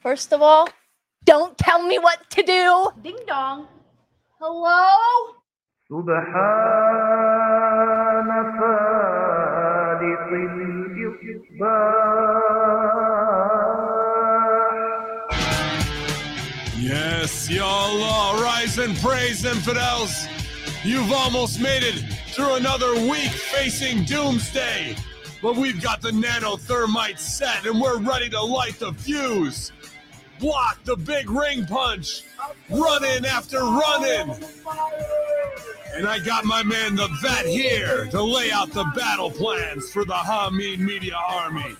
First of all, don't tell me what to do. Ding dong. Hello? سبحان فالق الإصباح Yes, y'all all rise and praise infidels. You've almost made it through another week facing doomsday. But we've got the nanothermite set and we're ready to light the fuse. Block the big ring punch. running after running. And I got my man the vet here to lay out the battle plans for the Hameen Media Army.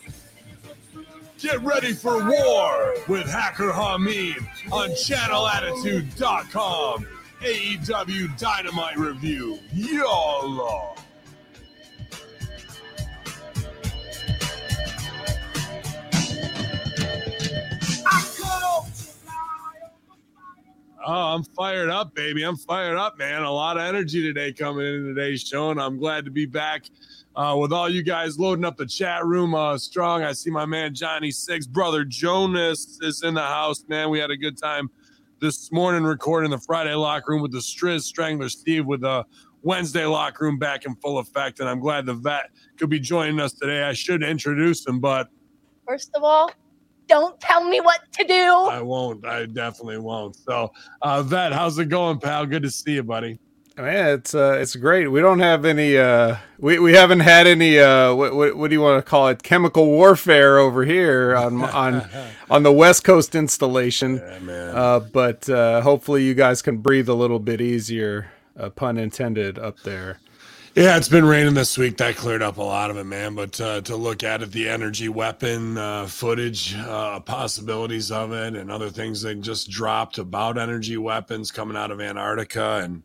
Get ready for war with Hacker Hameen on channelattitude.com. AEW Dynamite Review. YOLO. Oh, I'm fired up, baby. I'm fired up, man. A lot of energy today coming into today's show, and I'm glad to be back uh, with all you guys loading up the chat room uh, strong. I see my man Johnny Six, brother Jonas is in the house, man. We had a good time this morning recording the Friday locker room with the Striz Strangler Steve with the Wednesday locker room back in full effect, and I'm glad the vet could be joining us today. I should introduce him, but First of all, don't tell me what to do. I won't. I definitely won't. So, uh, vet, how's it going, pal? Good to see you, buddy. Man, it's uh, it's great. We don't have any. Uh, we we haven't had any. Uh, what, what what do you want to call it? Chemical warfare over here on on on the West Coast installation. Yeah, man. Uh, but uh, hopefully you guys can breathe a little bit easier. Uh, pun intended up there. Yeah, it's been raining this week. That cleared up a lot of it, man. But uh, to look at it, the energy weapon uh, footage, uh, possibilities of it, and other things that just dropped about energy weapons coming out of Antarctica. And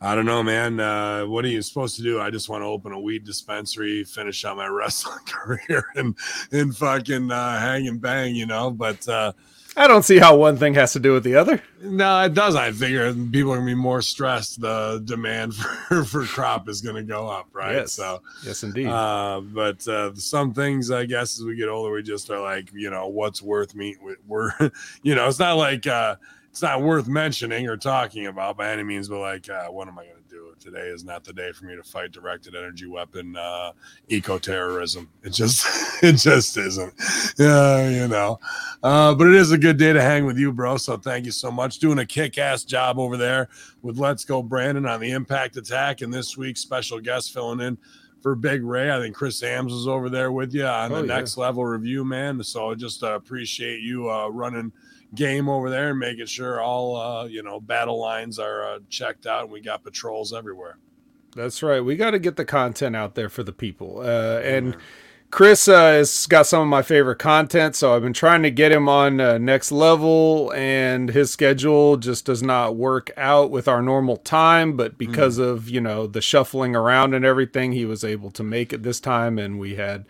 I don't know, man. Uh, what are you supposed to do? I just want to open a weed dispensary, finish out my wrestling career, and and fucking uh, hang and bang, you know. But uh, I don't see how one thing has to do with the other. no, it does. I figure people are gonna be more stressed. The demand for, for crop is gonna go up, right? Yes. So, Yes, indeed. uh, but uh, some things, I guess, as we get older, we just are like, you know, what's worth me? We're, you know, it's not like uh, it's not worth mentioning or talking about by any means, but like, uh, what am I gonna? Today is not the day for me to fight directed energy weapon uh, eco terrorism. It just, it just isn't. Yeah, you know. Uh, but it is a good day to hang with you, bro. So thank you so much. Doing a kick ass job over there with Let's Go Brandon on the Impact Attack. And this week's special guest filling in for Big Ray. I think Chris Ams was over there with you on Oh, the yeah. next level review, man. So I just uh, appreciate you uh, running game over there and making sure all uh, you know battle lines are uh, checked out and we got patrols everywhere. That's right. We got to get the content out there for the people. Uh, and Chris uh, has got some of my favorite content, so I've been trying to get him on uh, next level, and his schedule just does not work out with our normal time. But because of you know the shuffling around and everything, he was able to make it this time, and we had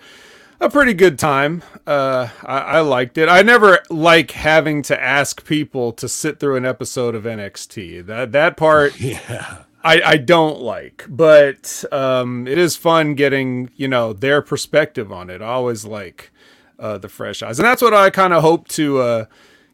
a pretty good time. Uh, I, I liked it. I never like having to ask people to sit through an episode of NXT. That that part. Yeah. I, I don't like, but um, it is fun getting you know their perspective on it. I always like uh, the fresh eyes, and that's what I kind of hope to uh,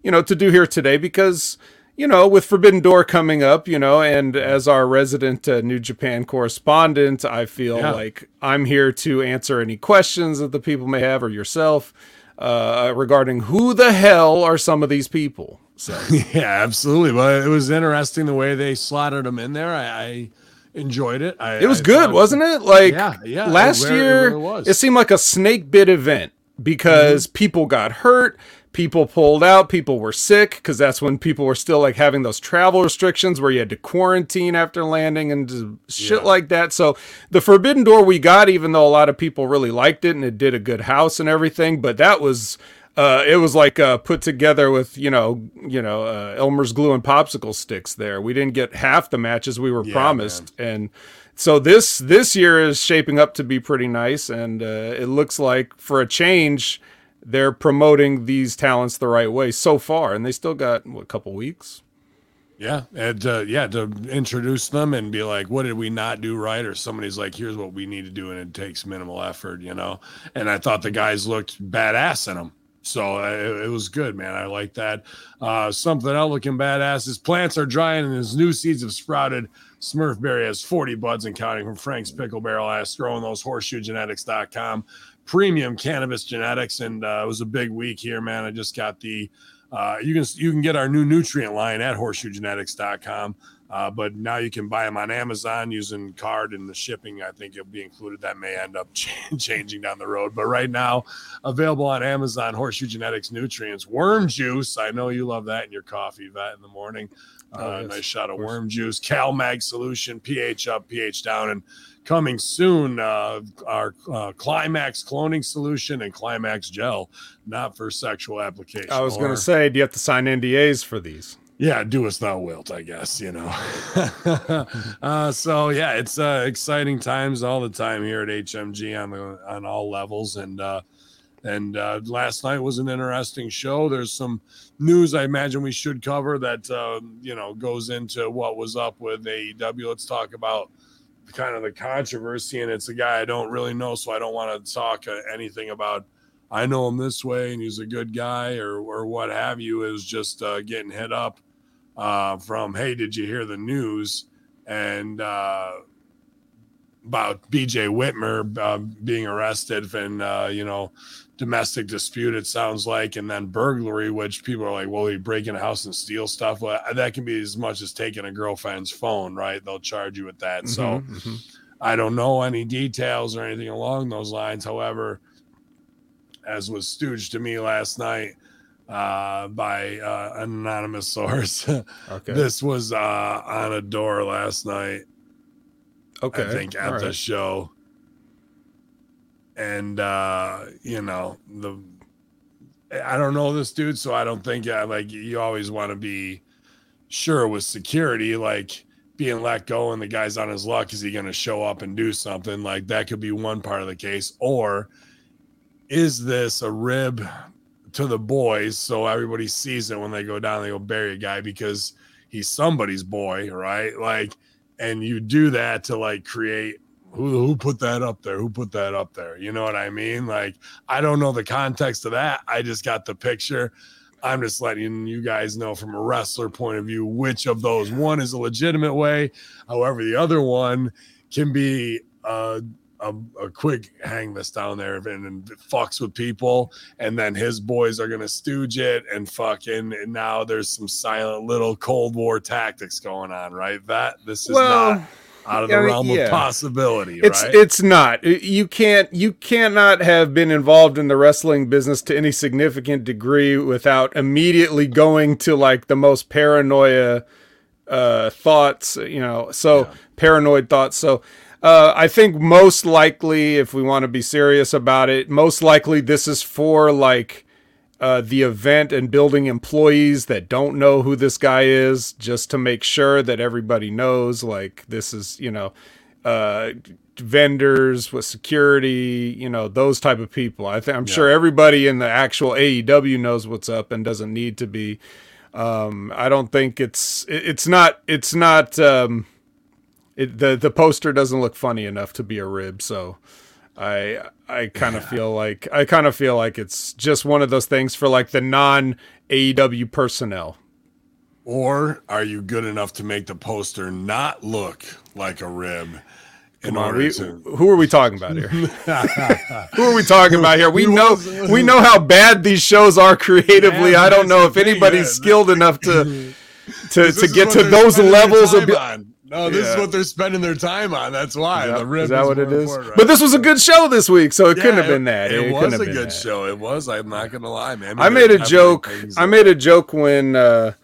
you know to do here today because you know with Forbidden Door coming up, you know, and as our resident uh, New Japan correspondent, I feel Yeah. like I'm here to answer any questions that the people may have or yourself uh, regarding who the hell are some of these people. So Yeah, absolutely. Well, it was interesting the way they slotted them in there. I, I enjoyed it. I, It was I good, thought- wasn't it? Like Yeah, yeah, last really- year, it it. Mm-hmm. seemed like a snake bit event because people got hurt, people pulled out, people were sick because that's when people were still like having those travel restrictions where you had to quarantine after landing and shit Yeah. like that. So the Forbidden Door we got, even though a lot of people really liked it and it did a good house and everything, but that was. Uh, it was like uh, put together with you know you know uh, Elmer's glue and popsicle sticks. There, we didn't get half the matches we were Yeah, promised, and so this this year is shaping up to be pretty nice, and uh, it looks like for a change, they're promoting these talents the right way so far, and they still got what, a couple weeks. Yeah, and uh, yeah, to introduce them and be like, "What did we not do right?" Or somebody's like, "Here's what we need to do," and it takes minimal effort, you know. And I thought the guys looked badass in them. So uh, it, it was good, man. I like that. Uh, something else looking badass. His plants are drying and his new seeds have sprouted. Smurfberry has 40 buds and counting from Frank's Pickle Barrel. Ass growing those horseshoegenetics.com premium cannabis genetics. And uh, it was a big week here, man. I just got the uh, you can you can get our new nutrient line at horseshoegenetics.com. Uh, but now you can buy them on Amazon using card and the shipping. I think it'll be included. That may end up ch- changing down the road. But right now, available on Amazon, Horseshoe Genetics Nutrients, worm juice. I know you love that in your coffee, Vet, in the morning. Oh, Uh, yes, nice shot of of worm juice, Cal Mag solution, pH up, pH down, and coming soon, uh, our uh, Climax cloning solution and Climax gel, not for sexual application. I was going to say, do you have to sign NDAs for these? yeah, do us thou wilt, I guess, you know. uh, so yeah, it's uh, exciting times all the time here at HMG on the on all levels, and uh, and uh, last night was an interesting show. There's some news I imagine we should cover that uh, you know goes into what was up with AEW. Let's talk about kind of the controversy, and it's a guy I don't really know, so I don't want to talk uh, anything about. I know him this way, and he's a good guy, or or what have you. Is just uh, getting hit up uh, from, hey, did you hear the news? And uh, about BJ Whitmer uh, being arrested and, uh, you know, domestic dispute, it sounds like, and then burglary, which people are like, well, he break in a house and steal stuff. Well, that can be as much as taking a girlfriend's phone, right? They'll charge you with that. So, Mhm, mhm. I don't know any details or anything along those lines. However, as was stooged to me last night uh, by uh, an anonymous source, okay, this was uh, on a door last night. okay, I think at the show, and uh, you know the. I don't know this dude, so I don't think uh, like you always want to be sure with security, like being let go and the guy's on his luck. Is he going to show up and do something? Like that could be one part of the case, or is this a rib to the boys so everybody sees it when they go down? They go bury a guy because he's somebody's boy, right? Like, and you do that to like create who who put that up there? Who put that up there? You know what I mean? Like, I don't know the context of that. I just got the picture. I'm just letting you guys know from a wrestler point of view which of those one is a legitimate way. However, the other one can be uh, a, a quick hang this down there and, and fucks with people. And then his boys are going to stooge it and fucking. And now there's some silent little Cold War tactics going on, right? That this is well, not out of the I mean, realm yeah. of possibility, it's right? it's not. You can't you cannot have been involved in the wrestling business to any significant degree without immediately going to like the most paranoia uh thoughts, you know. So Yeah. paranoid thoughts. So uh, I think most likely, if we want to be serious about it, most likely this is for like uh, the event and building employees that don't know who this guy is, just to make sure that everybody knows. Like this is, you know, uh, vendors with security, you know, those type of people. I think I'm sure everybody in the actual AEW knows what's up and doesn't need to be. Um, I don't think it's it's not it's not um, it, the the poster doesn't look funny enough to be a rib. So I I kind of feel like I kind of feel like it's just one of those things for like the non AEW personnel. or are you good enough to make the poster not look like a rib? In Come on, we, to who are we talking about here? who are we talking about here? We know we know how bad these shows are creatively. Yeah, I don't know if anybody's yeah. skilled enough to to, to get to those levels of. on. No, this is what they're spending their time on. That's why Is the rib is that what more it is? right? But this was a good show this week, so it couldn't Yeah, have been that. It, couldn't was a good that. show. It was. I'm not gonna lie, man. I made a I've joke. I made a joke when uh,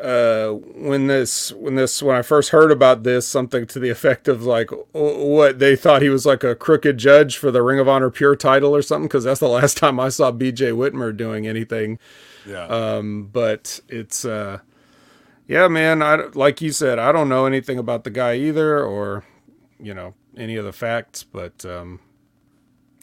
uh, when this when this when I first heard about this, something to the effect of like "Oh, what they thought he was like a crooked judge for the Ring of Honor Pure title or something. Because that's the last time I saw B.J. Whitmer doing anything. Yeah. Um, but it's uh, yeah, man. I like you said, I don't know anything about the guy either, or you know any of the facts. But um,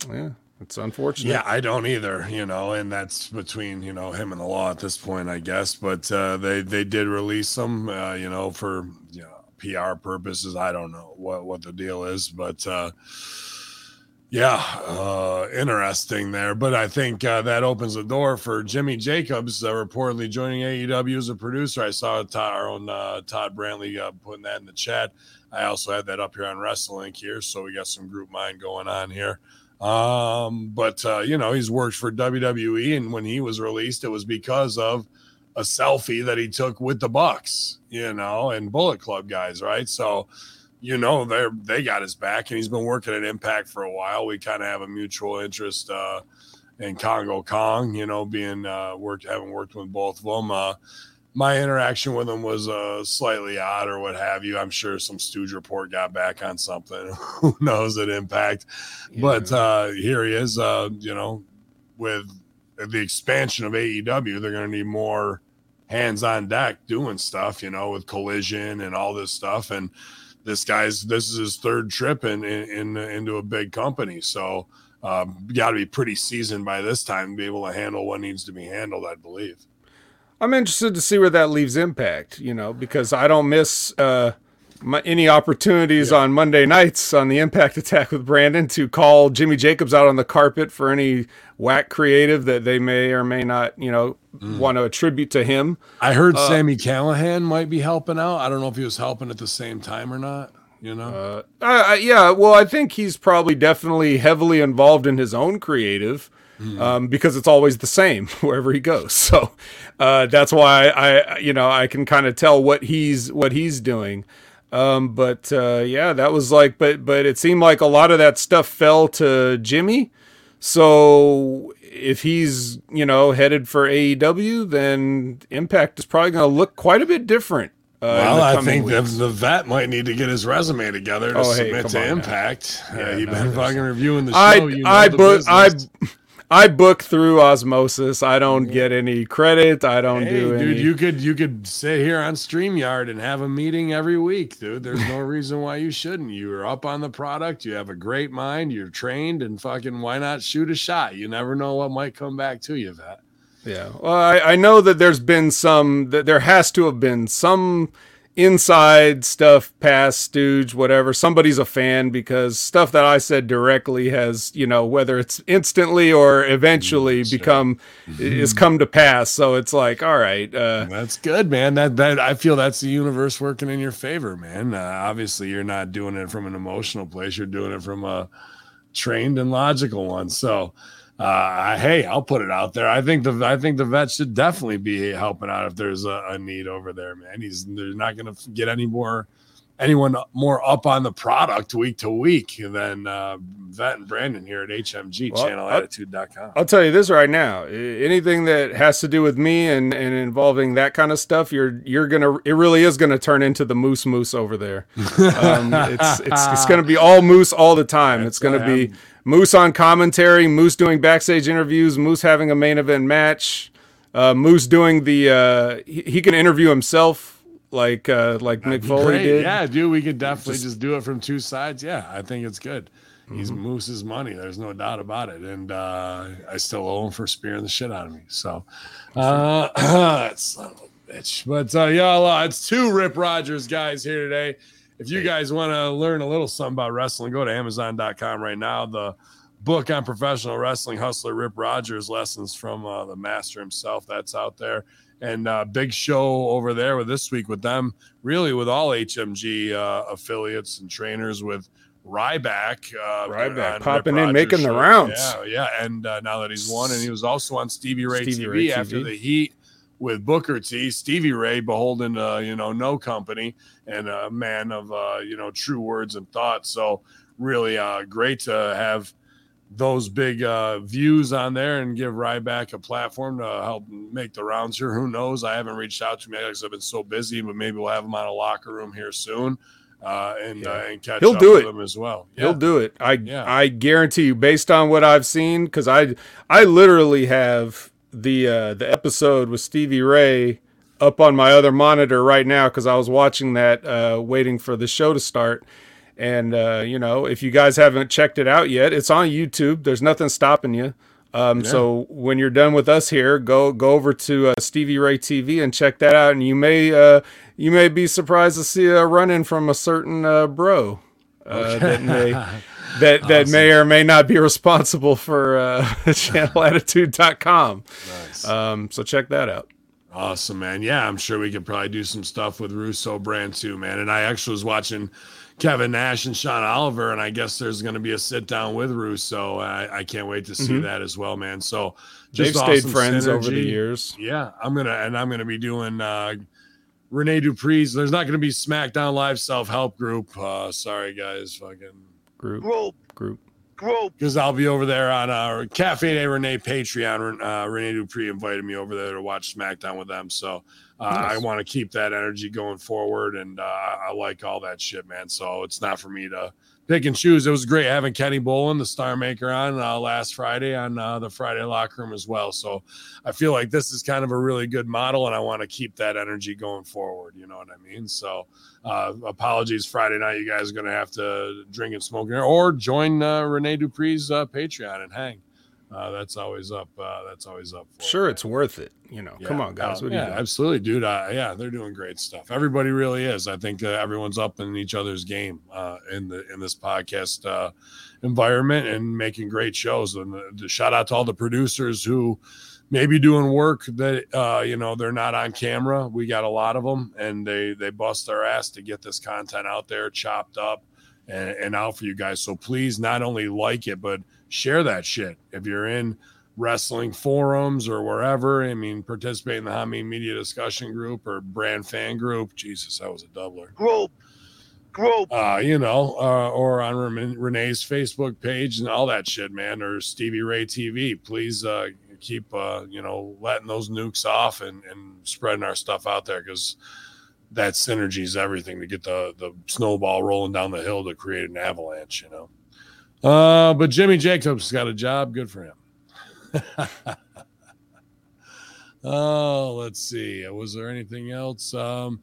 yeah, it's unfortunate. Yeah, I don't either, you know, and that's between you know him and the law at this point, I guess. But uh, they they did release them, uh, you know, for you know, PR purposes. I don't know what what the deal is, but uh, Yeah, uh, interesting there. But I think uh, that opens the door for Jimmy Jacobs uh, reportedly joining AEW as a producer. I saw Todd, our own uh, Todd Brantley uh, putting that in the chat. I also had that up here on WrestleLink here, so we got some group mind going on here. Um, but uh, you know, he's worked for WWE, and when he was released, it was because of a selfie that he took with the Bucks, you know, and Bullet Club guys, right? So you know they're they got his back and he's been working at impact for a while. We kind of have a mutual interest uh in Kongo Kong you know being uh worked having worked with both of them uh my interaction with him was uh slightly odd or what have you. I'm sure some stooge report got back on something. Who knows at impact? Yeah. but uh here he is uh you know with the expansion of aew they're going to need more hands on deck doing stuff you know with collision and all this stuff. And this guy's this is his third trip in, in, in into a big company, so um, got to be pretty seasoned by this time be able to handle what needs to be handled. I believe. I'm interested to see where that leaves Impact. You know, because I don't miss. Uh my, any opportunities yeah. on Monday nights on the Impact Attack with Brandon to call Jimmy Jacobs out on the carpet for any whack creative that they may or may not, you know, mm. want to attribute to him. I heard uh, Sami Callihan might be helping out. I don't know if he was helping at the same time or not. You know, uh, uh, yeah. Well, I think he's probably definitely heavily involved in his own creative. Mm. Um, because it's always the same wherever he goes. So uh, that's why I, you know, I can kind of tell what he's what he's doing. Um, but uh, yeah, that was like, but but it seemed like a lot of that stuff fell to Jimmy. So if he's you know headed for AEW, then Impact is probably going to look quite a bit different. Uh, well, I think the, the, vet might need to get his resume together to oh, submit hey, to Impact. Uh, yeah, you've no, been fucking reviewing the show. I you know I book I I book through osmosis. I don't get any credit. I don't hey, do dude, you could you could sit here on StreamYard and have a meeting every week, dude. There's no reason why you shouldn't. You're up on the product, you have a great mind, you're trained, and fucking why not shoot a shot? You never know what might come back to you, that. Yeah. Well, I, I know that there's been some that there has to have been some inside stuff past stooge whatever. Somebody's a fan because stuff that i said directly has you know whether it's instantly or eventually mm, become mm-hmm. is come to pass. So it's like all right uh, that's good man. That that i feel that's the universe working in your favor man. Uh, obviously you're not doing it from an emotional place. You're doing it from a trained and logical one. So uh, hey, I'll put it out there. I think the I think the vet should definitely be helping out if there's a, a need over there, man. He's they're not going to get any more anyone more up on the product week to week than uh, Vet and Brandon here at HMG well, channelattitude.com. I'll tell you this right now. Anything that has to do with me and, and involving that kind of stuff, you're you're gonna it really is gonna turn into the moose moose over there. Um, it's it's it's gonna be all moose all the time. That's it's gonna be Moose on commentary, Moose doing backstage interviews, Moose having a main event match, uh, Moose doing the uh, he, he, can interview himself like uh, like Mick Foley great. did. Yeah, dude, we could definitely just, just, do it from two sides. Yeah, I think it's good. He's mm-hmm. Moose's money. There's no doubt about it. And uh, I still owe him for spearing the shit out of me. So uh, a bitch. But uh, y'all, uh, it's two Rip Rogers guys here today if you guys want to learn a little something about wrestling, go to Amazon.com right now. The book on professional wrestling hustler Rip Rogers lessons from uh, the master himself that's out there and uh, big show over there with this week with them really with all hmg uh, affiliates and trainers with ryback uh ryback popping in making show. the rounds yeah yeah and uh, now that he's won and he was also on stevie ray, stevie TV, ray after TV. the heat with Booker T, Stevie Ray, beholden to you know no company and a man of uh, you know true words and thoughts. So really uh, great to have those big uh, views on there and give Ryback a platform to help make the rounds here. Who knows? I haven't reached out to me because I've been so busy, but maybe we'll have him on a locker room here soon. Uh, and, yeah. uh, and catch he'll do it as well. Yeah. He'll do it. I yeah. I guarantee you, based on what I've seen, because I I literally have the uh, the episode with Stevie Ray up on my other monitor right now because I was watching that, uh, waiting for the show to start. And uh, you know, if you guys haven't checked it out yet, it's on YouTube. There's nothing stopping you. Um, yeah. So when you're done with us here, go go over to uh, Stevie Ray TV and check that out. And you may uh, you may be surprised to see a run in from a certain uh, bro. uh, that may that that may or may not be responsible for uh, channelattitude.com. Nice. Um, so check that out. Awesome, man. Yeah, I'm sure we could probably do some stuff with Russo brand too, man. And I actually was watching Kevin Nash and Sean Oliver, and I guess there's going to be a sit down with Russo. I, I can't wait to see Mhm. that as well, man. So They've just stayed awesome friends over the years. Yeah, I'm gonna and I'm gonna be doing uh Rene Dupree's. There's not gonna be SmackDown Live self help group. Uh sorry guys, fucking Group Group, group. group. because I'll be over there on our Cafe de Rene Patreon. Uh, Rene Dupree invited me over there to watch SmackDown with them, so uh, I want to keep that energy going forward, and uh, I like all that shit, man. So it's not for me to pick and choose. It was great having Kenny Bolin, the Star Maker, on uh, last Friday on uh, the Friday Locker Room as well. So I feel like this is kind of a really good model, and I want to keep that energy going forward. You know what I mean? So uh, apologies, Friday night. You guys are going to have to drink and smoke or join uh, Rene Dupree's uh, Patreon and hang. Uh, that's always up. Uh, that's always up. For Sure, it. it's worth it. You know, come on, guys. Yeah, absolutely, dude. Uh, yeah, they're doing great stuff. Everybody really is. I think uh, everyone's up in each other's game uh, in the in this podcast uh, environment and making great shows. And uh, the shout out to all the producers who may be doing work that uh, you know they're not on camera. We got a lot of them, and they they bust their ass to get this content out there, chopped up, and, and out for you guys. So please, not only like it, but share that shit. If you're in wrestling forums or wherever. I mean, participate in the Hami Media discussion group or brand fan group. Jesus, that was a doubler. Group, group. Uh, you know, uh, or on Renee's Facebook page and all that shit, man, or Stevie Ray TV. Please uh, keep, uh, you know, letting those nukes off and, and spreading our stuff out there because that synergy is everything to get the, the snowball rolling down the hill to create an avalanche, you know. Uh, but Jimmy Jacobs got a job. Good for him. oh, let's see. Was there anything else? Um,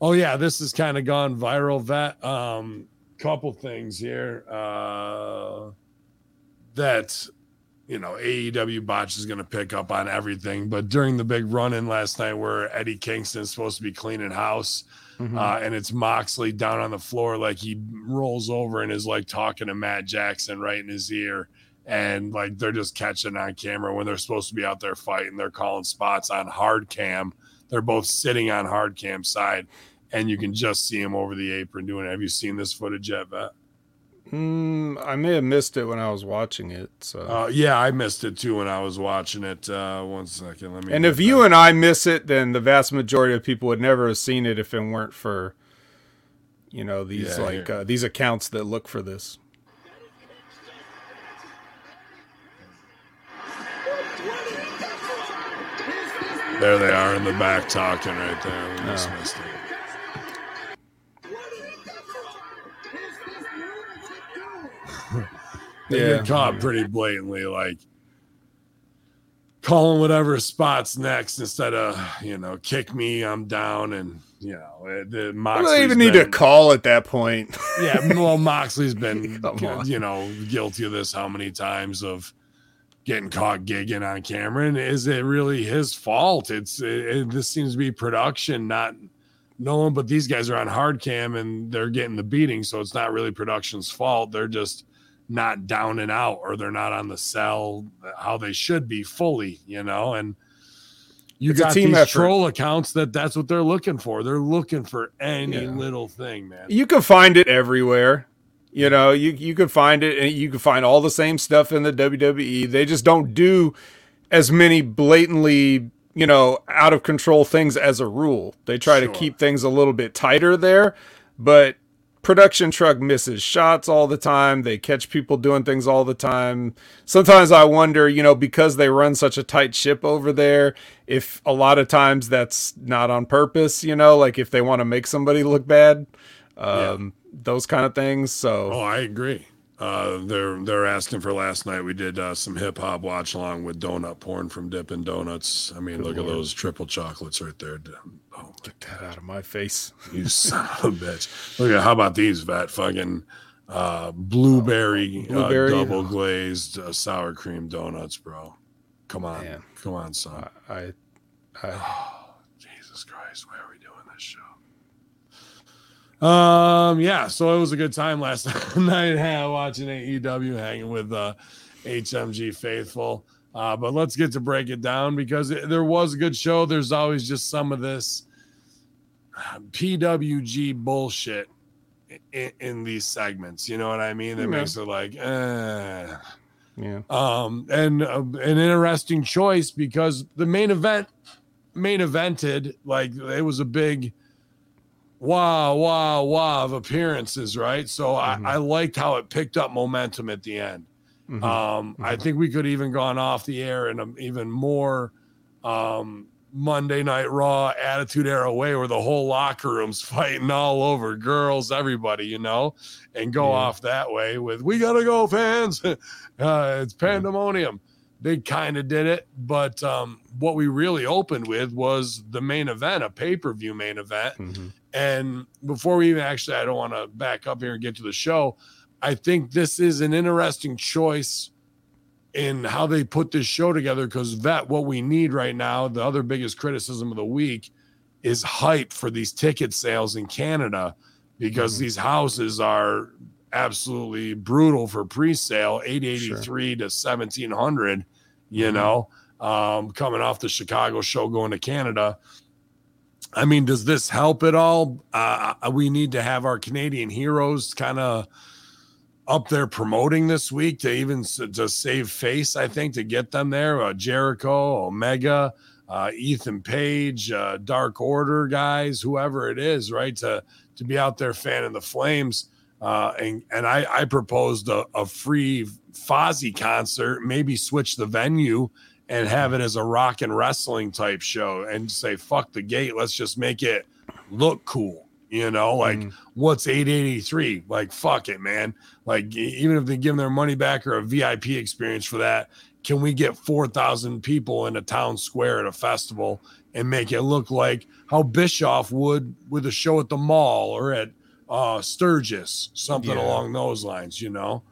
oh yeah, this has kind of gone viral. Vet. Um, couple things here. Uh, that you know AEW botch is going to pick up on everything. But during the big run in last night, where Eddie Kingston is supposed to be cleaning house, Mhm. uh, and it's Moxley down on the floor, like he rolls over and is like talking to Matt Jackson right in his ear. And like they're just catching on camera when they're supposed to be out there fighting. They're calling spots on hard cam. They're both sitting on hard cam side, and you can just see him over the apron doing it. Have you seen this footage yet, Vet? Mm, I may have missed it when I was watching it. So, Uh, yeah, I missed it too when I was watching it. Uh, one second, let me. and if you and I miss it, then the vast majority of people would never have seen it if it weren't for, you know, these Yeah, like uh, these accounts that look for this. there they are in the back talking right there. We just Oh. missed it. Yeah. get caught pretty blatantly, like calling whatever spots next instead of you know kick me, I'm down, and you know it- the I don't even need to call at that point. yeah, well, Moxley's been, you know, guilty of this how many times of getting caught gigging on camera, and is it really his fault? It's it, it- this seems to be production, not no one. But these guys are on hard cam and they're getting the beating, so it's not really production's fault. They're just not down and out, or they're not on the cell how they should be fully, you know, and. You It's got these effort. troll accounts that that's what they're looking for. They're looking for any Yeah. little thing, man. you can find it everywhere. You know, you you can find it, and you can find all the same stuff in the WWE. They just don't do as many blatantly, you know, out of control things as a rule. They try Sure. to keep things a little bit tighter there, but production truck misses shots all the time. They catch people doing things all the time. Sometimes I wonder, you know, because they run such a tight ship over there, if a lot of times that's not on purpose, you know, like if they want to make somebody look bad, um, those kind of things. So Oh, I agree. Uh, they're they're asking for last night. We did uh, some hip hop watch along with donut porn from Dippin' Donuts. I mean, look at those triple chocolates right there. Oh, get that out of my face. you son of a bitch! Look at how about these vet fucking uh, blueberry, Blueberry? Uh, double glazed uh, sour cream donuts, bro. Come on, Man. come on, son. I, I, Oh, Jesus Christ, why are we doing this show? Um, yeah, so it was a good time last night uh, watching AEW, hanging with uh, HMG faithful. Uh, but let's get to break it down because it, there was a good show. There's always just some of this PWG bullshit in, in these segments. You know what I mean? That Yeah. makes it like, eh. Yeah. Um, and uh, an interesting choice because the main event, main evented, like it was a big wow, wow, wow of appearances, right? So Mhm. I, I liked how it picked up momentum at the end. Mhm. Um, I think we could even gone off the air in a even more um, Monday Night Raw Attitude Era way, where the whole locker room's fighting all over girls, everybody, you know, and go Yeah. off that way with "We gotta go, fans." uh, it's pandemonium. They kind of did it, but um, what we really opened with was the main event, a pay per view main event. Mhm. And before we even actually, I don't want to back up here and get to the show. I think this is an interesting choice in how they put this show together because vet what we need right now the other biggest criticism of the week is hype for these ticket sales in canada because Mhm. these houses are absolutely brutal for pre-sale 883 to 1700 you Mhm. know um, coming off the chicago show going to canada I mean, does this help at all? Uh, we need to have our Canadian heroes kind of up there promoting this week to even to save face. I think to get them there. Uh, Jericho, Omega, uh, Ethan Page, uh, Dark Order guys, whoever it is, right? To to be out there fanning the flames. Uh, and and I, I proposed a, a free Fozzy concert, maybe switch the venue and have it as a rock and wrestling type show and say fuck the gate let's just make it look cool you know like Mhm. what's 883 like fuck it man like even if they give them their money back or a vip experience for that can we get 4000 people in a town square at a festival and make it look like how bischoff would with a show at the mall or at uh sturgis something Yeah. along those lines you know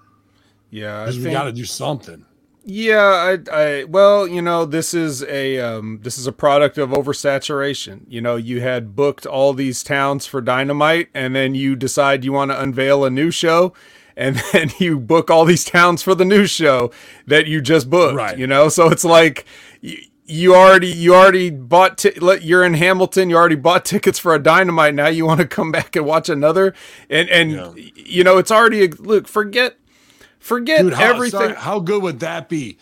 Yeah. Because we got to do something Yeah, I, I, well, you know, this is a, um, this is a product of oversaturation. You know, you had booked all these towns for Dynamite, and then you decide you want to unveil a new show, and then you book all these towns for the new show that you just booked. Right. You know, so it's like you, you already, you already bought. T- you're in Hamilton. You already bought tickets for a Dynamite. Now you want to come back and watch another, and and Yeah. you know, it's already a, look. Forget. Forget Dude, how, everything. sorry, how good would that be?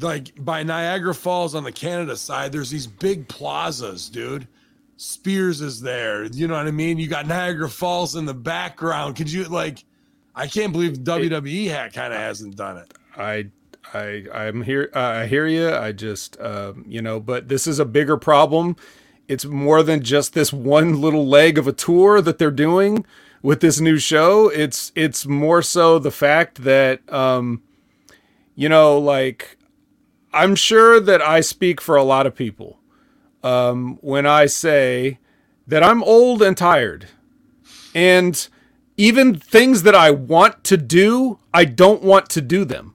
Like by Niagara Falls on the Canada side, there's these big plazas, dude. Spears is there. You know what I mean? You got Niagara Falls in the background. Could you like? I can't believe WWE ha- kind of hasn't done it. I I I'm here uh, I hear you. I just um, you know, but this is a bigger problem. It's more than just this one little leg of a tour that they're doing with this new show. It's it's more so the fact that um you know, like I'm sure that I speak for a lot of people um when I say that I'm old and tired. And even things that I want to do, I don't want to do them.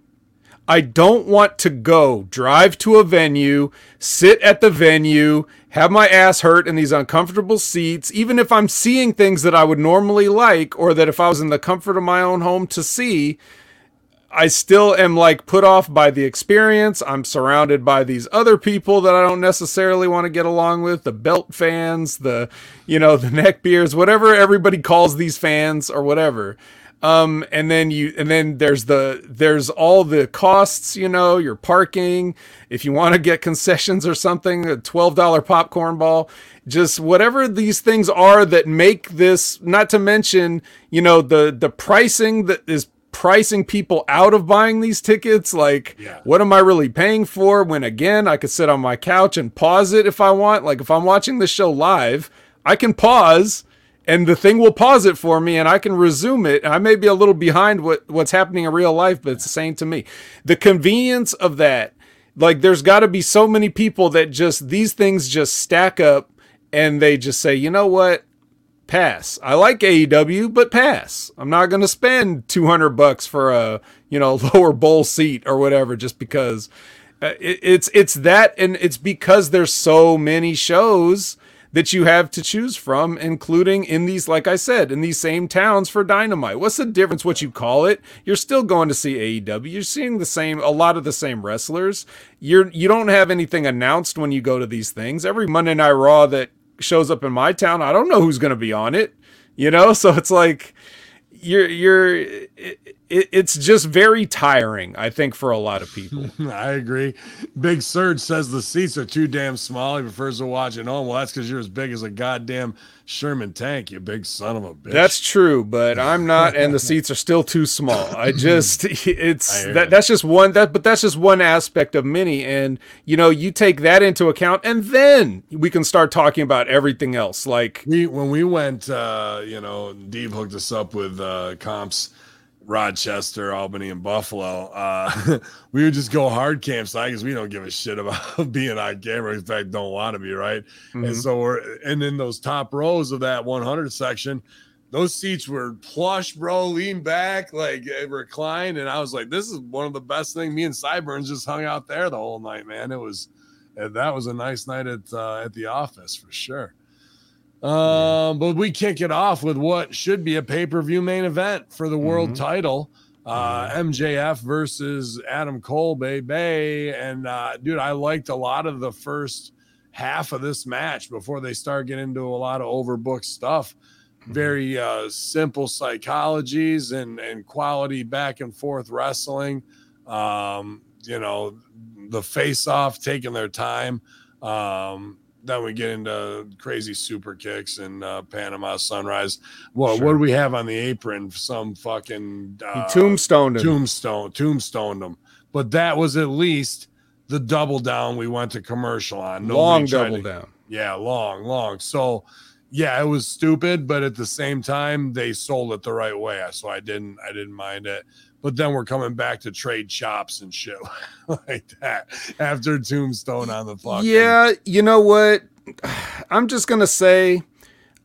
I don't want to go drive to a venue, sit at the venue, have my ass hurt in these uncomfortable seats, even if I'm seeing things that I would normally like, or that if I was in the comfort of my own home to see, I still am like put off by the experience. I'm surrounded by these other people that I don't necessarily want to get along with, the belt fans, the you know, the neck beers, whatever everybody calls these fans or whatever. Um and then you and then there's the there's all the costs, you know, your parking, if you want to get concessions or something, a $12 popcorn ball, just whatever these things are that make this not to mention, you know, the the pricing that is pricing people out of buying these tickets like Yeah. what am i really paying for when again i could sit on my couch and pause it if i want? Like if i'm watching this show live i can pause and the thing will pause it for me and i can resume it i may be a little behind what what's happening in real life but it's the same to me the convenience of that like there's got to be so many people that just these things just stack up and they just say you know what pass. I like AEW, but pass. I'm not going to spend 200 bucks for a, you know, lower bowl seat or whatever just because uh, it, it's it's that and it's because there's so many shows that you have to choose from, including in these, like I said, in these same towns for Dynamite. What's the difference what you call it? You're still going to see AEW. You're seeing the same, a lot of the same wrestlers. You're you don't have anything announced when you go to these things. Every Monday Night Raw that shows up in my town, I don't know who's going to be on it. You know, so it's like you're you're it, it's just very tiring i think for a lot of people. I agree. Big surge says the seats are too damn small. He prefers to watch at home. Well that's because you're as big as a goddamn sherman tank you big son of a bitch. That's true but i'm not and the seats are still too small. I just it's I that that's just one that but that's just one aspect of many and you know you take that into account and then we can start talking about everything else like we when we went uh you know Deeb hooked us up with uh comps Rochester, Albany, and Buffalo, uh, we would just go hard campsite because we don't give a shit about being on camera. In fact, don't want to be right. Mm-hmm. And so we're and in those top rows of that 100 section, those seats were plush, bro, lean back, like eh, reclined. And I was like, this is one of the best things. Me and Cyburns just hung out there the whole night, man. It was that was a nice night at uh, at the office for sure. Um, but we kick it off with what should be a pay per view main event for the world mm-hmm. title. Uh, MJF mm-hmm. versus Adam Cole, baby. And uh, dude, I liked a lot of the first half of this match before they start getting into a lot of overbooked stuff. Mm-hmm. Very uh, simple psychologies and and quality back and forth wrestling. Um, you know, the face off taking their time. Um, then we get into crazy super kicks and uh, Panama Sunrise. Well, sure. what do we have on the apron? Some fucking uh, tombstone, tombstone, tombstoned them. But that was at least the double down we went to commercial on. Nobody long double to, down. Yeah, long, long. So yeah, it was stupid, but at the same time, they sold it the right way. So I didn't, I didn't mind it but then we're coming back to trade chops and shit like that after Tombstone on the fucking. Yeah, you know what? I'm just gonna say,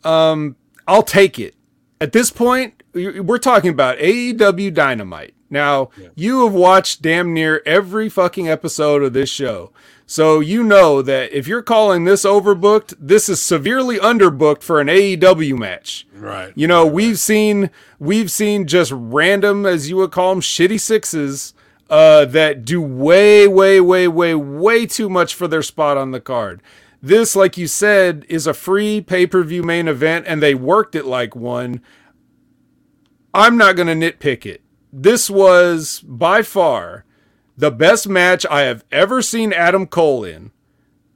um, I'll take it. At this point, we're talking about AEW Dynamite. Now, yeah. you have watched damn near every fucking episode of this show. So you know that if you're calling this overbooked, this is severely underbooked for an AEW match. Right. You know, right. we've seen we've seen just random, as you would call them, shitty sixes uh, that do way, way, way, way, way too much for their spot on the card. This, like you said, is a free pay per view main event, and they worked it like one. I'm not going to nitpick it. This was by far the best match I have ever seen Adam Cole in.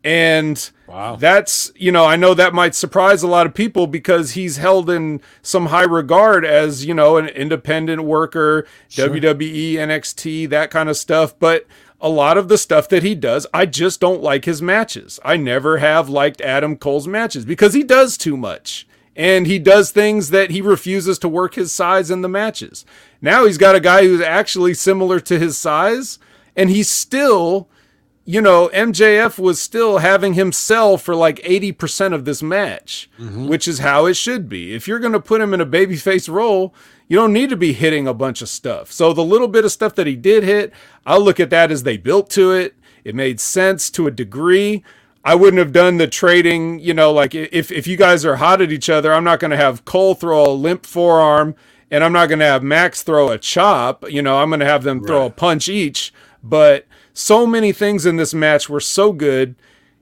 And wow. that's, you know, I know that might surprise a lot of people because he's held in some high regard as, you know, an independent worker, sure. WWE, NXT, that kind of stuff. But a lot of the stuff that he does, I just don't like his matches. I never have liked Adam Cole's matches because he does too much. And he does things that he refuses to work his size in the matches. Now he's got a guy who's actually similar to his size and he's still you know, MJF was still having him sell for like 80% of this match, mm-hmm. which is how it should be. If you're going to put him in a babyface role, you don't need to be hitting a bunch of stuff. So the little bit of stuff that he did hit, I'll look at that as they built to it. It made sense to a degree. I wouldn't have done the trading, you know, like if, if you guys are hot at each other, I'm not going to have Cole throw a limp forearm and I'm not going to have Max throw a chop. You know, I'm going to have them throw right. a punch each but so many things in this match were so good.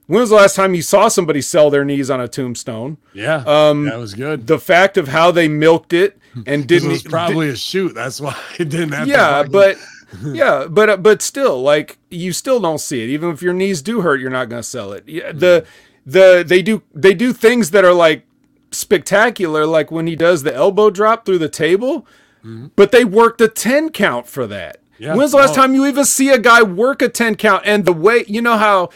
When was the last time you saw somebody sell their knees on a tombstone? Yeah, um, that was good. The fact of how they milked it and didn't. it was probably a shoot. That's why it didn't have. Yeah, but yeah, but but still, like you still don't see it. Even if your knees do hurt, you're not going to sell it. Yeah, the the they do they do things that are like spectacular, like when he does the elbow drop through the table. Mm-hmm. But they worked a ten count for that. Yeah, When's the last no. time you even see a guy work a 10 count? And the way, you know how,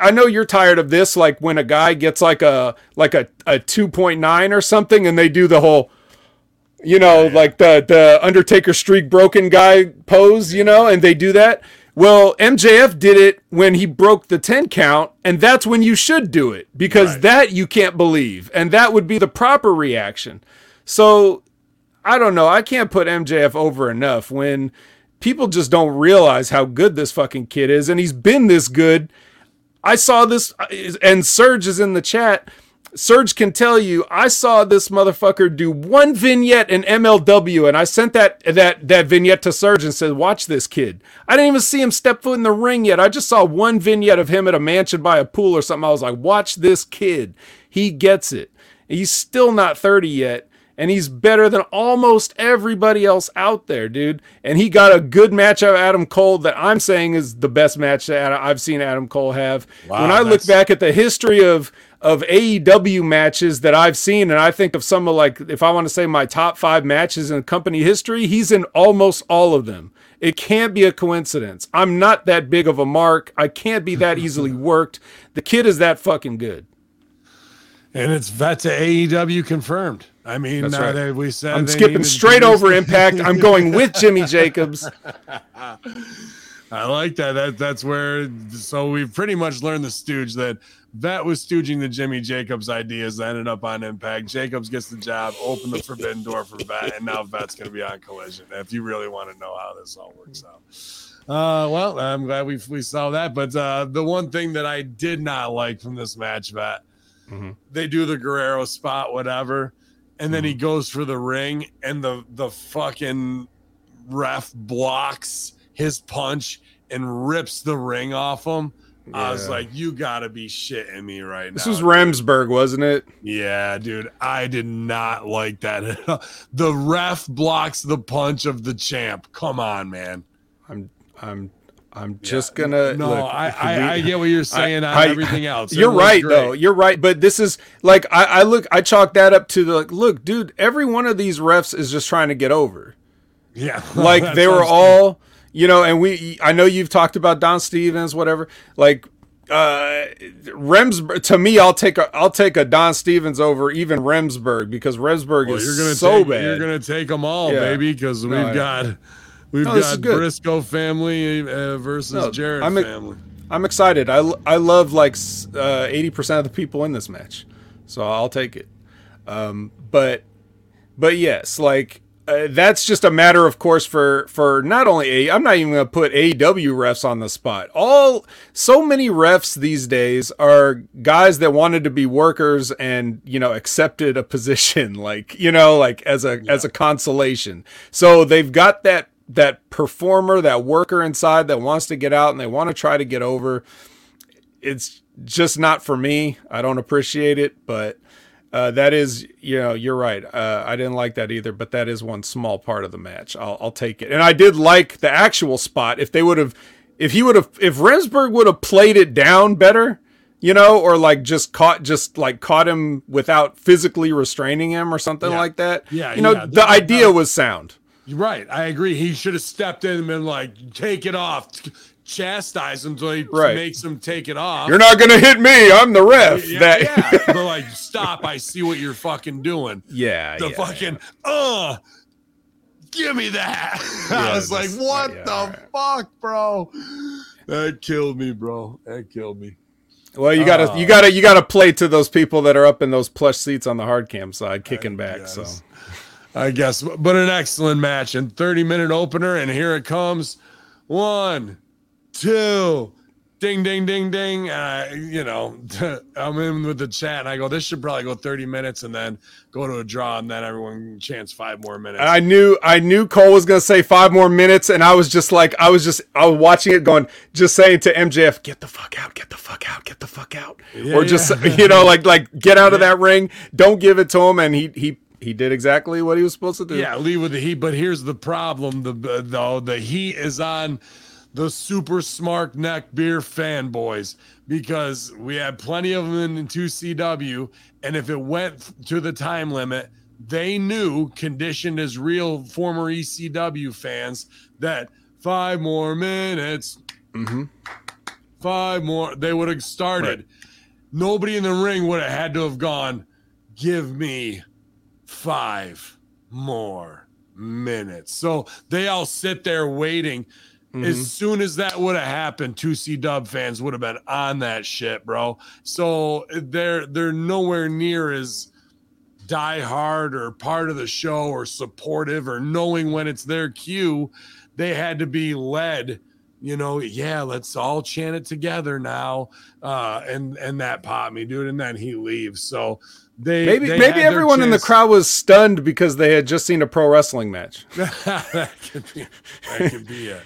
I know you're tired of this, like when a guy gets like a, like a, a 2.9 or something and they do the whole, you know, yeah. like the, the Undertaker streak broken guy pose, you know, and they do that. Well, MJF did it when he broke the 10 count, and that's when you should do it because right. that you can't believe. And that would be the proper reaction. So I don't know. I can't put MJF over enough when people just don't realize how good this fucking kid is, and he's been this good. I saw this, uh, and Surge is in the chat. Surge can tell you, I saw this motherfucker do one vignette in MLW, and I sent that that that vignette to Surge and said, "Watch this kid." I didn't even see him step foot in the ring yet. I just saw one vignette of him at a mansion by a pool or something. I was like, "Watch this kid. He gets it." He's still not 30 yet, and he's better than almost everybody else out there, dude. And he got a good match of Adam Cole that I'm saying is the best match that I've seen Adam Cole have. Wow, when I look back at the history of of AEW matches that I've seen, and I think of some of like if I want to say my top five matches in company history, he's in almost all of them. It can't be a coincidence. I'm not that big of a mark. I can't be that easily worked. The kid is that fucking good. And it's vet to AEW confirmed. I mean, That's right. we said I'm skipping straight over Impact. I'm going with Jimmy Jacobs. I like that. That that's where. So we've pretty much learned the stooge that Vet was stooging the Jimmy Jacobs ideas that ended up on Impact. Jacobs gets the job, open the forbidden door for Vet, and now Vet's going to be on Collision. If you really want to know how this all works out. Uh, well, I'm glad we we saw that. But uh, the one thing that I did not like from this match, Vet, Mhm. they do the Guerrero spot, whatever, and then he goes for the ring, and the the fucking ref blocks his punch and rips the ring off him. I was like, you gotta be shitting me right now. This was dude." Remsburg, wasn't it? Yeah, dude. I did not like that. at all. the ref blocks the punch of the champ. Come on, man. I'm I'm I'm just gonna No, look, I, I, we- I get what you're saying on I- everything else. It You're right great. though. You're right. But this is like I, I look I chalk that up to the like, look, dude, every one of these refs is just trying to get over. Yeah. Like they were all you know, and we I know you've talked about Don Stevens, whatever. Like uh Remsburg to me I'll take a I'll take a Don Stevens over even Remsburg because Remsburg Well, is you're gonna so take, bad. You're gonna take them all, Yeah. baby, because No, we've I- got we've No, got. Briscoe family uh, versus No, Jarrett I'm family. I'm excited. I, I love like uh, eighty percent of the people in this match, so I'll take it. Um, but but yes, like uh, that's just a matter of course for for not only a. I'm not even gonna put AEW refs on the spot. All so many refs these days are guys that wanted to be workers and you know accepted a position like you know like as a as a consolation. So they've got that that performer, that worker inside that wants to get out and they want to try to get over. It's just not for me. I don't appreciate it, but uh, that is, you know, you're right. Uh, I didn't like that either, but that is one small part of the match. I'll, I'll take it. And I did like the actual spot. If they would have, if he would have, if Remsburg would have played it down better, you know, or like just caught, just like caught him without physically restraining him or something Yeah. like that. Yeah, you know, yeah. the idea was sound. You're right. I agree. He should have stepped in and been like, take it off, chastise him until he Right. makes him take it off. You're not gonna hit me. I'm the ref. yeah, that, yeah. but like, stop. I see what you're fucking doing. yeah, The yeah, fucking, uh, give me that. Yeah, I was like, what yeah, the fuck, bro? That killed me, bro. That killed me. Well, you gotta, Oh. you gotta, you gotta play to those people that are up in those plush seats on the hard cam side, kicking back. So. I guess, but an excellent match and 30 minute opener. And here it comes. One, two, ding, ding, ding, ding. Uh, you know, I'm in with the chat and I go, this should probably go 30 minutes and then go to a draw and then everyone chants five more minutes. I knew, I knew Cole was gonna say five more minutes, and I was just like, I was just, I was watching it, going, just saying to MJF, get the fuck out, get the fuck out, get the fuck out, Yeah, or just, yeah. you know, like, like get out of that ring, don't give it to him, and he, he, he did exactly what he was supposed to do. Yeah, leave with the heat. But here's the problem: the though the heat is on the super smart neck beer fanboys because we had plenty of them in 2CW, and if it went to the time limit, they knew, conditioned as real former ECW fans, that five more minutes, Mhm. five more, they would have started. Nobody in the ring would have had to have gone. Give me five more minutes. So they all sit there waiting. As soon as that would have happened, 2C Dub fans would have been on that shit, bro. So they're they're nowhere near as die hard or part of the show or supportive or knowing when it's their cue. They had to be led you know, yeah, let's all chant it together now. Uh, and and that popped me, dude. And then he leaves. So they maybe they maybe everyone in the crowd was stunned because they had just seen a pro wrestling match. that could be that could be it.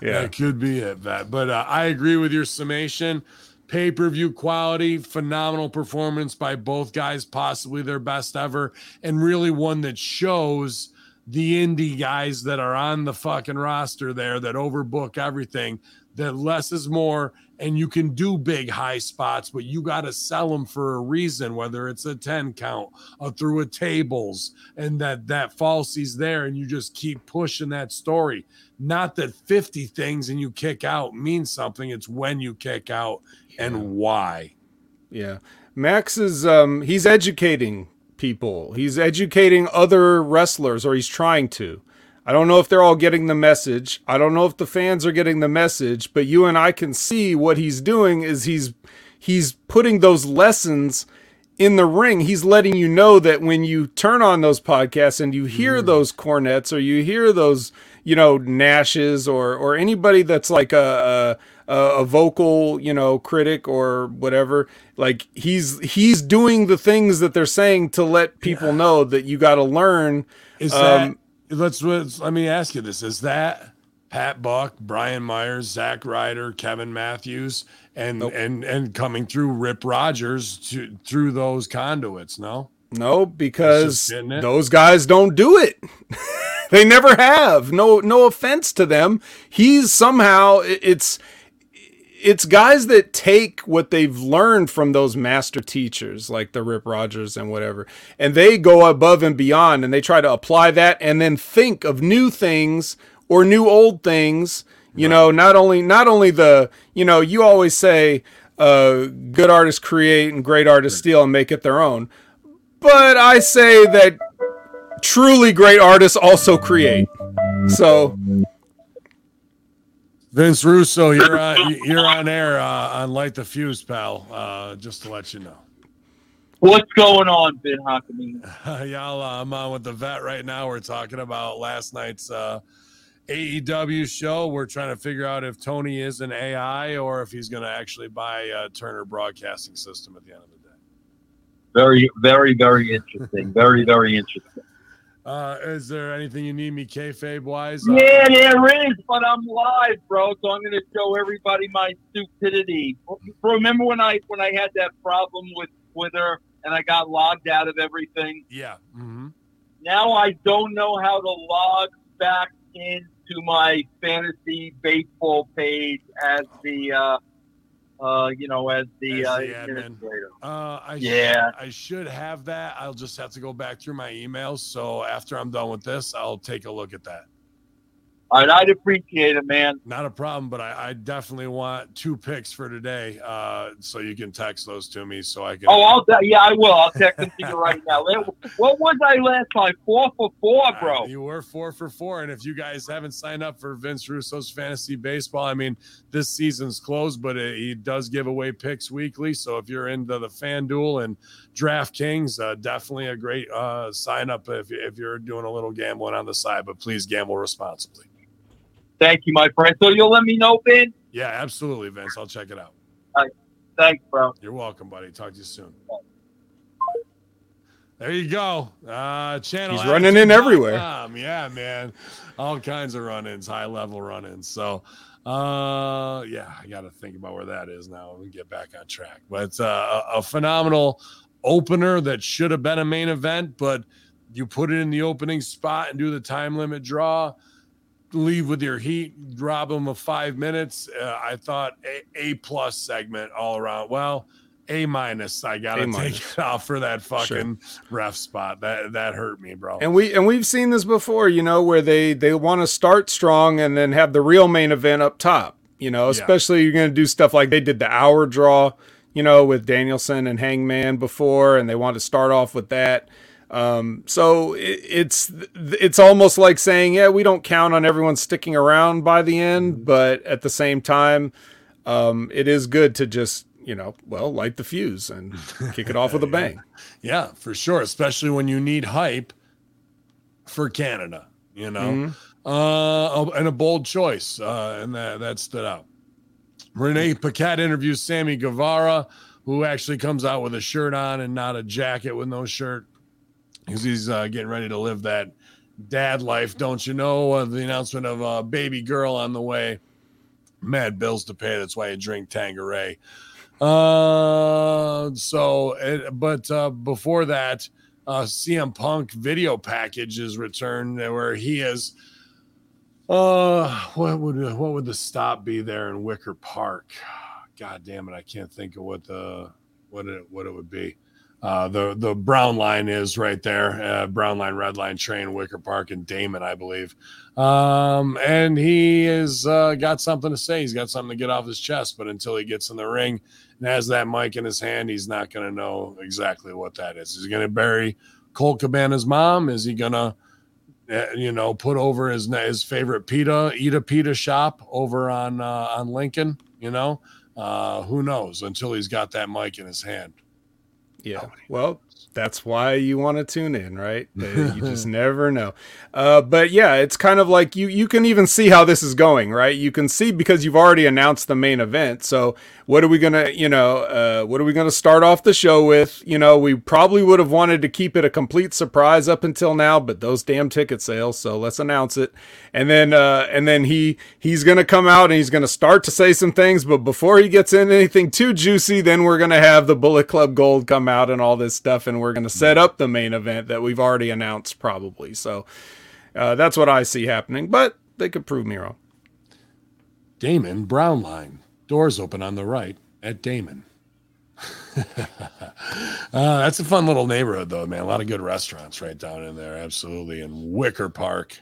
Yeah. That could be it, Vet. But uh, I agree with your summation. Pay per view quality, phenomenal performance by both guys, possibly their best ever, and really one that shows the indie guys that are on the fucking roster there that overbook everything, that less is more, and you can do big high spots, but you got to sell them for a reason, whether it's a 10 count or through a tables, and that that falsie's there, and you just keep pushing that story not that 50 things and you kick out means something it's when you kick out and why Yeah. Max is um he's educating people. He's educating other wrestlers or he's trying to. I don't know if they're all getting the message. I don't know if the fans are getting the message, but you and I can see what he's doing is he's he's putting those lessons in the ring. He's letting you know that when you turn on those podcasts and you hear those cornets or you hear those, you know, Nashes or or anybody that's like a, a a vocal, you know, critic or whatever, like he's he's doing the things that they're saying to let people know that you got to learn. is Um, that let's, let's let me ask you this. Is that pat buck brian myers zach ryder kevin matthews and and and coming through rip rogers to through those conduits no No, because just getting it. those guys don't do it. they never have. No, no offense to them. He's somehow it's it's guys that take what they've learned from those master teachers like the Rip Rogers and whatever, and they go above and beyond and they try to apply that and then think of new things or new old things. You know, not only not only the you know you always say uh, good artists create and great artists steal and make it their own but I say that truly great artists also create. So vince russo you're on you're on air uh, on light the fuse pal uh just to let you know What's going on, Ben Hockeney? Y'all, uh, I'm on with the vet right now. We're talking about last night's uh, AEW show. We're trying to figure out if Tony is an AI or if he's going to actually buy a Turner Broadcasting System at the end of the day. Very, very, very interesting. Very, very interesting. Uh, is there anything you need me kayfabe wise? Uh, Yeah, there is, but I'm live, bro. So I'm going to show everybody my stupidity. Remember when I when I had that problem with Twitter and I got logged out of everything? yeah. Mm-hmm. Now I don't know how to log back into my fantasy baseball page as the uh, uh, you know as the, As uh, the administrator. Uh, I Yeah. Should, I should have that. I'll just have to go back through my emails. So after I'm done with this, I'll take a look at that. All right, I'd appreciate it, man. Not a problem, but I, I definitely want two picks for today. Uh, so you can text those to me so I can. Oh, I'll yeah, I will. I'll text them to you right now. What was I last time? Four for four, Uh, bro. you were four for four. And if you guys haven't signed up for Vince Russo's fantasy baseball, I mean, this season's closed, but it, he does give away picks weekly. So if you're into the FanDuel and DraftKings, uh, definitely a great uh, sign up if, if you're doing a little gambling on the side, but please gamble responsibly. Thank you, my friend. So you'll let me know, Ben. Yeah, absolutely, Vince. I'll check it out. Thanks, bro. You're welcome, buddy. Talk to you soon. There you go. Uh, channel. He's running in everywhere. attitude.com. Yeah, man. All kinds of run-ins, high level run-ins. So, uh, yeah, I got to think about where that is now and get back on track. But uh, a, a phenomenal opener that should have been a main event, but you put it in the opening spot and do the time limit draw. Leave with your heat, drop them of five minutes. Uh, I thought a, a plus segment all around. Well, a minus. I gotta A take it off for that fucking ref spot. That that hurt me, bro. and we and we've seen this before, you know, where they they want to start strong and then have the real main event up top. You know, especially you're going to do stuff like they did the hour draw, you know, with Danielson and Hangman before, and they want to start off with that. Um, so it, it's it's almost like saying, yeah, we don't count on everyone sticking around by the end, but at the same time, um, it is good to just you know, well, light the fuse and kick it off with a bang. Yeah, for sure. Especially when you need hype for Canada, you know. Mhm. uh, and a bold choice, uh, and that that stood out. Renee Paquette interviews Sammy Guevara, who actually comes out with a shirt on and not a jacket with no shirt, because he's uh, getting ready to live that dad life. Don't you know? Uh, the announcement of a baby girl on the way. Mad bills to pay. That's why you drink Tanqueray. Uh, so, it, but uh, before that, uh, CM Punk video package is returned where he is. Uh, what would what would the stop be there in Wicker Park? God damn it, I can't think of what the what it what it would be. Uh, the the brown line is right there. Uh, brown line, red line train, Wicker Park, and Damen, I believe. Um, and he has uh, got something to say. He's got something to get off his chest. But until he gets in the ring and has that mic in his hand, he's not going to know exactly what that is. Is he going to bury Colt Cabana's mom? Is he going to, you know, put over his his favorite pita, eat a pita shop over on uh, on Lincoln? You know, uh, who knows? Until he's got that mic in his hand. Yeah. Well, that's why you want to tune in, right? Uh, you just never know. Uh, but yeah, it's kind of like you you can even see how this is going, right? You can see because you've already announced the main event. So what are we gonna, you know, uh, what are we gonna start off the show with? You know, we probably would have wanted to keep it a complete surprise up until now, but those damn ticket sales. So let's announce it, and then uh, and then he he's gonna come out and he's gonna start to say some things, but before he gets in anything too juicy, then we're gonna have the Bullet Club Gold come out and all this stuff, and we're gonna set up the main event that we've already announced probably. So uh, that's what I see happening, but they could prove me wrong. Damen Brown line. Doors open on the right at Damen. uh, that's a fun little neighborhood, though, man. A lot of good restaurants right down in there. Absolutely. In Wicker Park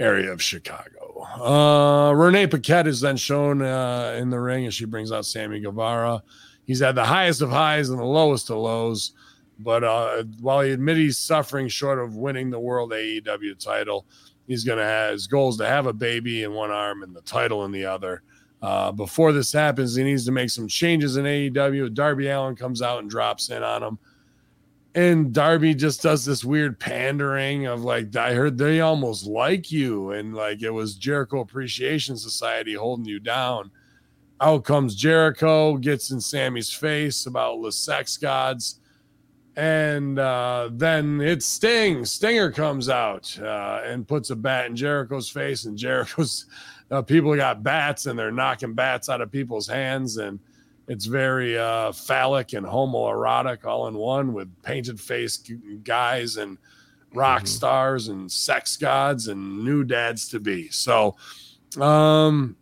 area of Chicago. Uh, Renee Paquette is then shown uh, in the ring as she brings out Sammy Guevara. He's had the highest of highs and the lowest of lows. But uh, while he admits he's suffering short of winning the World AEW title, he's going to have his goal is to have a baby in one arm and the title in the other. Uh, before this happens, he needs to make some changes in AEW. Darby Allin comes out and drops in on him. And Darby just does this weird pandering of like, I heard they almost like you. And like it was Jericho Appreciation Society holding you down. Out comes Jericho, gets in Sammy's face about the sex gods. And uh, then it's Sting. Stinger comes out uh, and puts a bat in Jericho's face, and Jericho's uh, people got bats and they're knocking bats out of people's hands and it's very uh, phallic and homoerotic all in one with painted face guys and rock mm-hmm. stars and sex gods and new dads to be. So um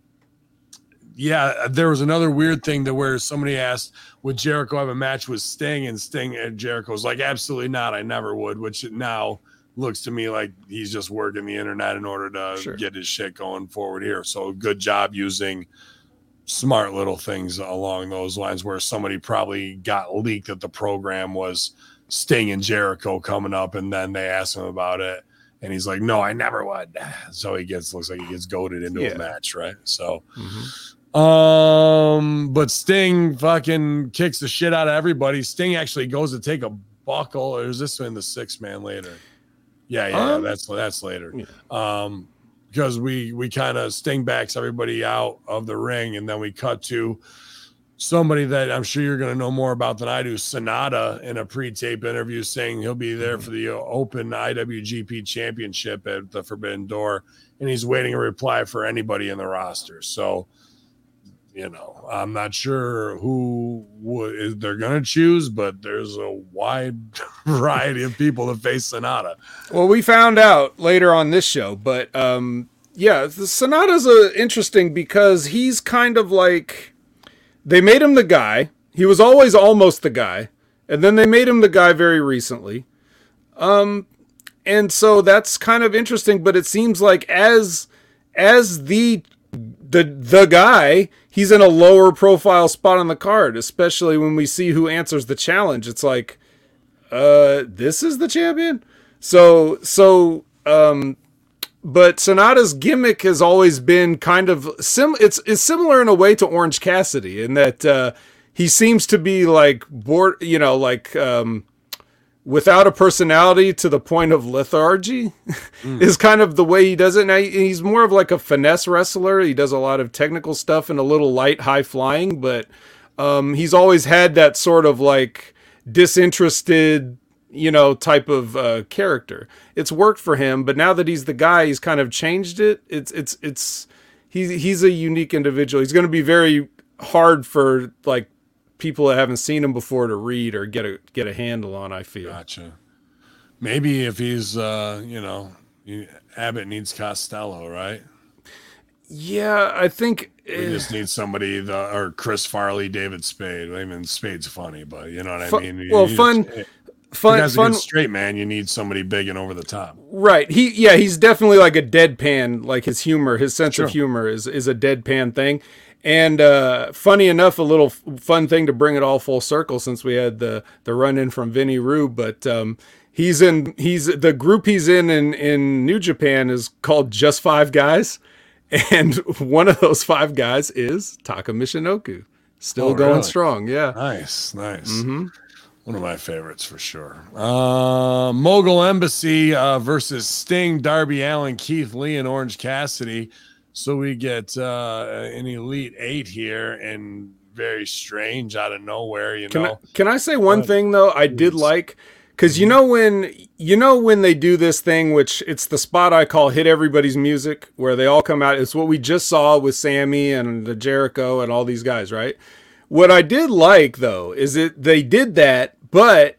yeah there was another weird thing that where somebody asked would jericho have a match with sting? And sting and jericho's like absolutely not. I never would which now looks to me like he's just working the internet in order to sure. get his shit going forward here. So good job using smart little things along those lines where somebody probably got leaked that the program was Sting and Jericho coming up and then they asked him about it and he's like, No, I never would. So he gets looks like he gets goaded into yeah. a match, right? So mm-hmm. um but Sting fucking kicks the shit out of everybody. Sting actually goes to take a buckle, or is this in the six man later? Yeah, yeah, um, that's that's later. Yeah. Um, because we we kind of sting backs everybody out of the ring, and then we cut to somebody that I'm sure you're going to know more about than I do, Sanada, in a pre-tape interview saying he'll be there mm-hmm. for the Open IWGP Championship at the Forbidden Door, and he's waiting a reply for anybody in the roster. So you know, I'm not sure who would, they're going to choose, but there's a wide variety of people to face Sanada. Well, we found out later on this show, but um, yeah, Sanada's a, interesting because he's kind of like they made him the guy. He was always almost the guy, and then they made him the guy very recently. Um, and so that's kind of interesting, but it seems like as as the the the guy he's in a lower profile spot on the card, especially when we see who answers the challenge. It's like, uh, this is the champion. So so um, but Sanada's gimmick has always been kind of sim. It's it's similar in a way to Orange Cassidy in that uh, he seems to be like bored. You know, like um, without a personality to the point of lethargy mm. is kind of the way he does it. Now he's more of like a finesse wrestler. He does a lot of technical stuff and a little light, high flying, but um, he's always had that sort of like disinterested, you know, type of uh, character. It's worked for him, but now that he's the guy, he's kind of changed it. It's it's it's he's he's a unique individual. He's going to be very hard for like people that haven't seen him before to read or get a get a handle on. I feel. Gotcha. Maybe if he's, uh, you know, Abbott needs Costello, right? Yeah, I think we uh, just need somebody, the, or Chris Farley, David Spade. I mean, Spade's funny, but you know what I mean. well, fun. Just, fun, fun, straight man. You need somebody big and over the top. Right. He, yeah, he's definitely like a deadpan. Like his humor, his sense sure. of humor is is a deadpan thing. And uh, funny enough, a little fun thing to bring it all full circle since we had the the run in from Vinny Rube, but um, he's in he's the group he's in, in in New Japan is called Just Five Guys, and one of those five guys is Taka Michinoku, still oh, going really? strong. Yeah, nice, nice. Mm-hmm. One of my favorites for sure. Uh, Mogul Embassy uh, versus Sting, Darby Allin, Keith Lee, and Orange Cassidy. So we get uh, an elite eight here, and very strange out of nowhere. You can know. I, can I say one thing though? I did like because you know when you know when they do this thing, which it's the spot I call "hit everybody's music," where they all come out. It's what we just saw with Sammy and the Jericho and all these guys, right? What I did like though is that they did that, but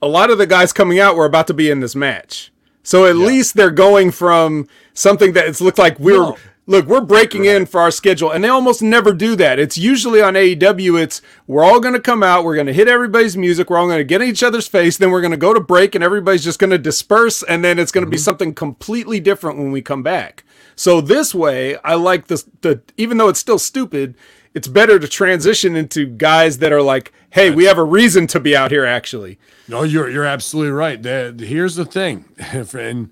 a lot of the guys coming out were about to be in this match. So at yeah. least they're going from something that it's looked like we're no look, we're breaking in for our schedule, and they almost never do that. It's usually on AEW. It's we're all going to come out, we're going to hit everybody's music, we're all going to get in each other's face, then we're going to go to break, and everybody's just going to disperse, and then it's going to mm-hmm. be something completely different when we come back. So this way, I like this. The even though it's still stupid, it's better to transition into guys that are like, hey, we have a reason to be out here. Actually, no, you're you're absolutely right. The, here's the thing, and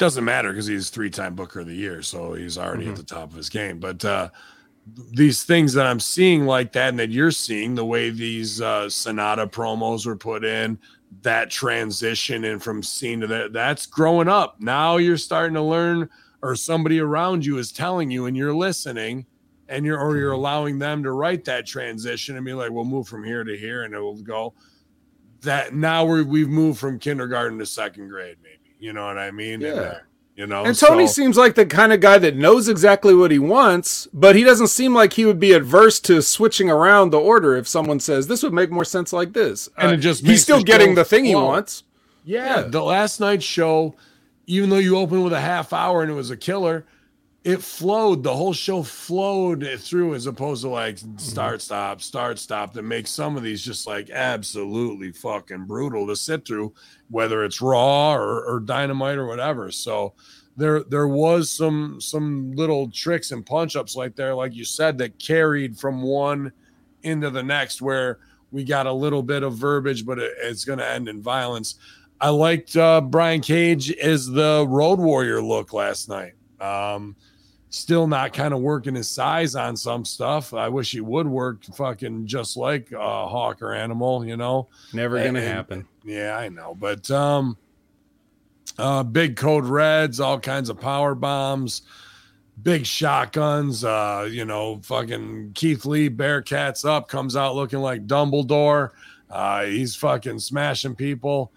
doesn't matter because he's three-time Booker of the Year, so he's already mm-hmm. at the top of his game. But uh, these things that I'm seeing like that, and that you're seeing, the way these uh, Sanada promos were put in, that transition and from scene to that, that's growing up. Now you're starting to learn, or somebody around you is telling you, and you're listening, and you're or you're mm-hmm. allowing them to write that transition and be like, "We'll move from here to here," and it will go. That now we we've moved from kindergarten to second grade, maybe you know what I mean? Yeah. And, uh, you know, and Tony so, seems like the kind of guy that knows exactly what he wants, but he doesn't seem like he would be adverse to switching around the order if someone says this would make more sense like this. And uh, it just he's still getting the thing he wants. Yeah, yeah, the last night's show, even though you opened with a half hour and it was a killer, it flowed. The whole show flowed through as opposed to like start, stop, start, stop that makes some of these just like absolutely fucking brutal to sit through, whether it's raw or, or dynamite or whatever. So there there was some some little tricks and punch ups like there, like you said, that carried from one into the next where we got a little bit of verbiage, but it, it's going to end in violence. I liked uh, Brian Cage as the Road Warrior look last night. Um, still not kind of working his size on some stuff. I wish he would work fucking just like a hawk or animal, you know. Never gonna happen. Yeah, I know. But um uh big code reds, all kinds of power bombs, big shotguns, uh, you know, fucking Keith Lee Bearcats up, comes out looking like Dumbledore. Uh he's fucking smashing people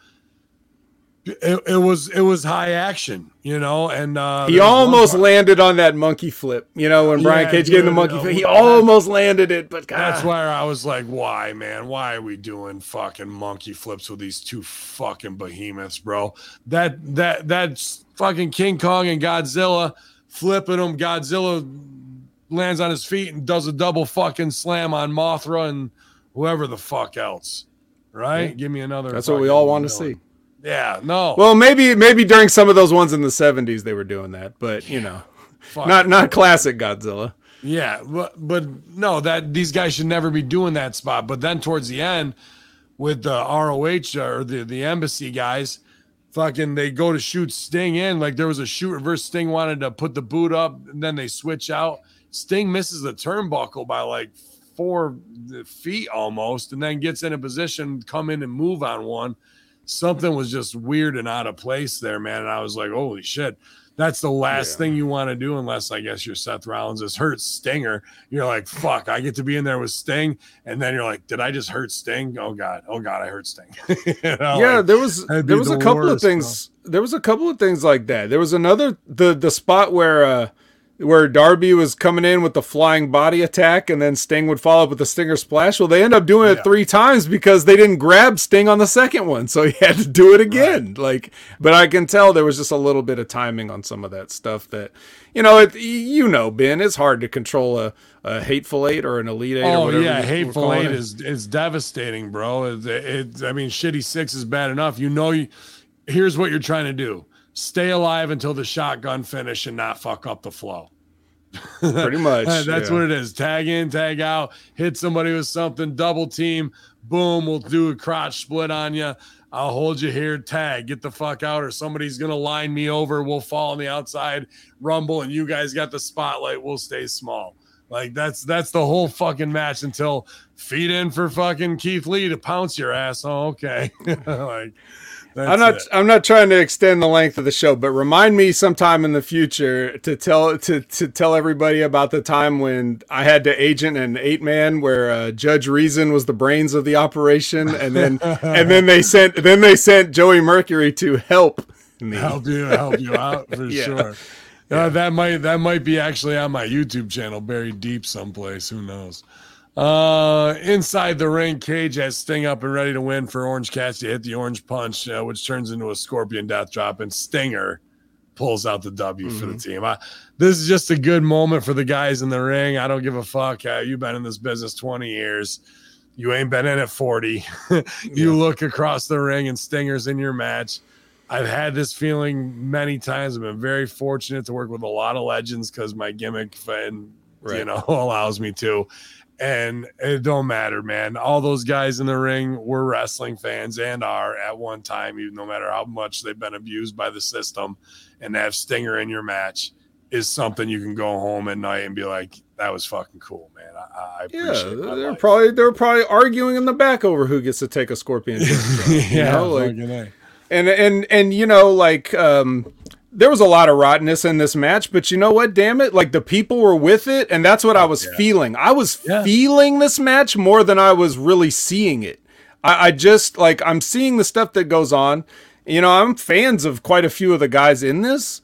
it, it, was it was high action, you know, and uh, he almost landed on that monkey flip, you know, when Brian yeah, Cage dude, gave the monkey flip, he almost landed it, but God. that's where I was like, why, man, why are we doing fucking monkey flips with these two fucking behemoths, bro? That that that's fucking King Kong and Godzilla flipping them. Godzilla lands on his feet and does a double fucking slam on Mothra and whoever the fuck else, right? Yeah. Give me another. That's what we all want to see. Yeah, no. Well, maybe maybe during some of those ones in the '70s they were doing that, but you know, not not classic Godzilla. Yeah, but but no, that these guys should never be doing that spot. But then towards the end, with the ROH uh, or the the embassy guys, fucking they go to shoot Sting in. Like there was a shoot reverse. Sting wanted to put the boot up, and then they switch out. Sting misses the turnbuckle by like four uh, feet almost, and then gets in a position, come in and move on one something was just weird and out of place there, man. And I was like, holy shit. That's the last yeah. thing you want to do, unless I guess you're Seth Rollins is hurt Stinger. You're like, fuck, I get to be in there with Sting, and then you're like, did I just hurt Sting? Oh god, oh god, I hurt Sting. you know, yeah, like, there was there was the a couple worst, of things. Bro. There was a couple of things like that. There was another the the spot where uh where Darby was coming in with the flying body attack and then Sting would follow up with the Stinger splash. Well, they end up doing it yeah. three times because they didn't grab Sting on the second one. So he had to do it again. Right. Like, but I can tell there was just a little bit of timing on some of that stuff that, you know, it, you know, Ben, it's hard to control a, a hateful eight or an elite eight. Oh yeah, hateful eight it. is is devastating, bro. It, it, I mean, shitty six is bad enough. You know, you, here's what you're trying to do stay alive until the shotgun finish and not fuck up the flow. Pretty much. That's yeah. what it is. Tag in, tag out, hit somebody with something, double team, boom, we'll do a crotch split on you. I'll hold you here, tag, get the fuck out, or somebody's gonna line me over. We'll fall on the outside, rumble, and you guys got the spotlight. We'll stay small. Like that's that's the whole fucking match until feed in for fucking Keith Lee to pounce your ass. Oh, okay. like that's I'm not. It. I'm not trying to extend the length of the show, but remind me sometime in the future to tell to to tell everybody about the time when I had to agent an eight man where uh, Judge Reason was the brains of the operation, and then and then they sent then they sent Joey Mercury to help me. help you help you out for yeah. sure. Yeah. Uh, that might that might be actually on my YouTube channel, buried deep someplace. Who knows? Uh, inside the ring, Cage has Sting up and ready to win for Orange Cassidy. Hit the orange punch, uh, which turns into a scorpion death drop, and Stinger pulls out the W mm-hmm. for the mm-hmm. team. I, this is just a good moment for the guys in the ring. I don't give a fuck. Uh, you've been in this business 20 years. You ain't been in it 40. you yeah. look across the ring and Stinger's in your match. I've had this feeling many times. I've been very fortunate to work with a lot of legends because my gimmick and right. you know allows me to and it don't matter, man. All those guys in the ring were wrestling fans and are at one time, even no matter how much they've been abused by the system. And to have Stinger in your match is something you can go home at night and be like, "That was fucking cool, man." I, I appreciate. Yeah, they're life. probably they're probably arguing in the back over who gets to take a scorpion. yeah, you know, like, and and and you know, like um, there was a lot of rottenness in this match, but you know what? Damn it. Like the people were with it, and that's what I was yeah. feeling. I was yeah. feeling this match more than I was really seeing it. I, I, just like I'm seeing the stuff that goes on. You know, I'm fans of quite a few of the guys in this,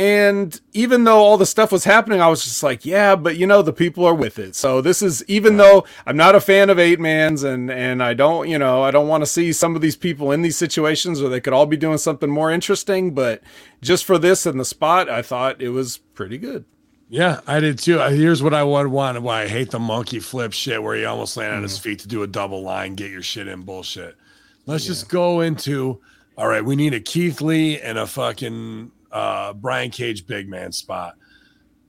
and even though all the stuff was happening, I was just like, yeah, but you know, the people are with it. So this is even right. though I'm not a fan of eight mans and and I don't, you know, I don't want to see some of these people in these situations where they could all be doing something more interesting, but just for this and the spot, I thought it was pretty good. Yeah, I did too. Here's what I would want why I hate the monkey flip shit where he almost land on his mm. feet to do a double line, get your shit in bullshit. Let's yeah. just go into all right, we need a Keith Lee and a fucking uh, Brian Cage big man spot.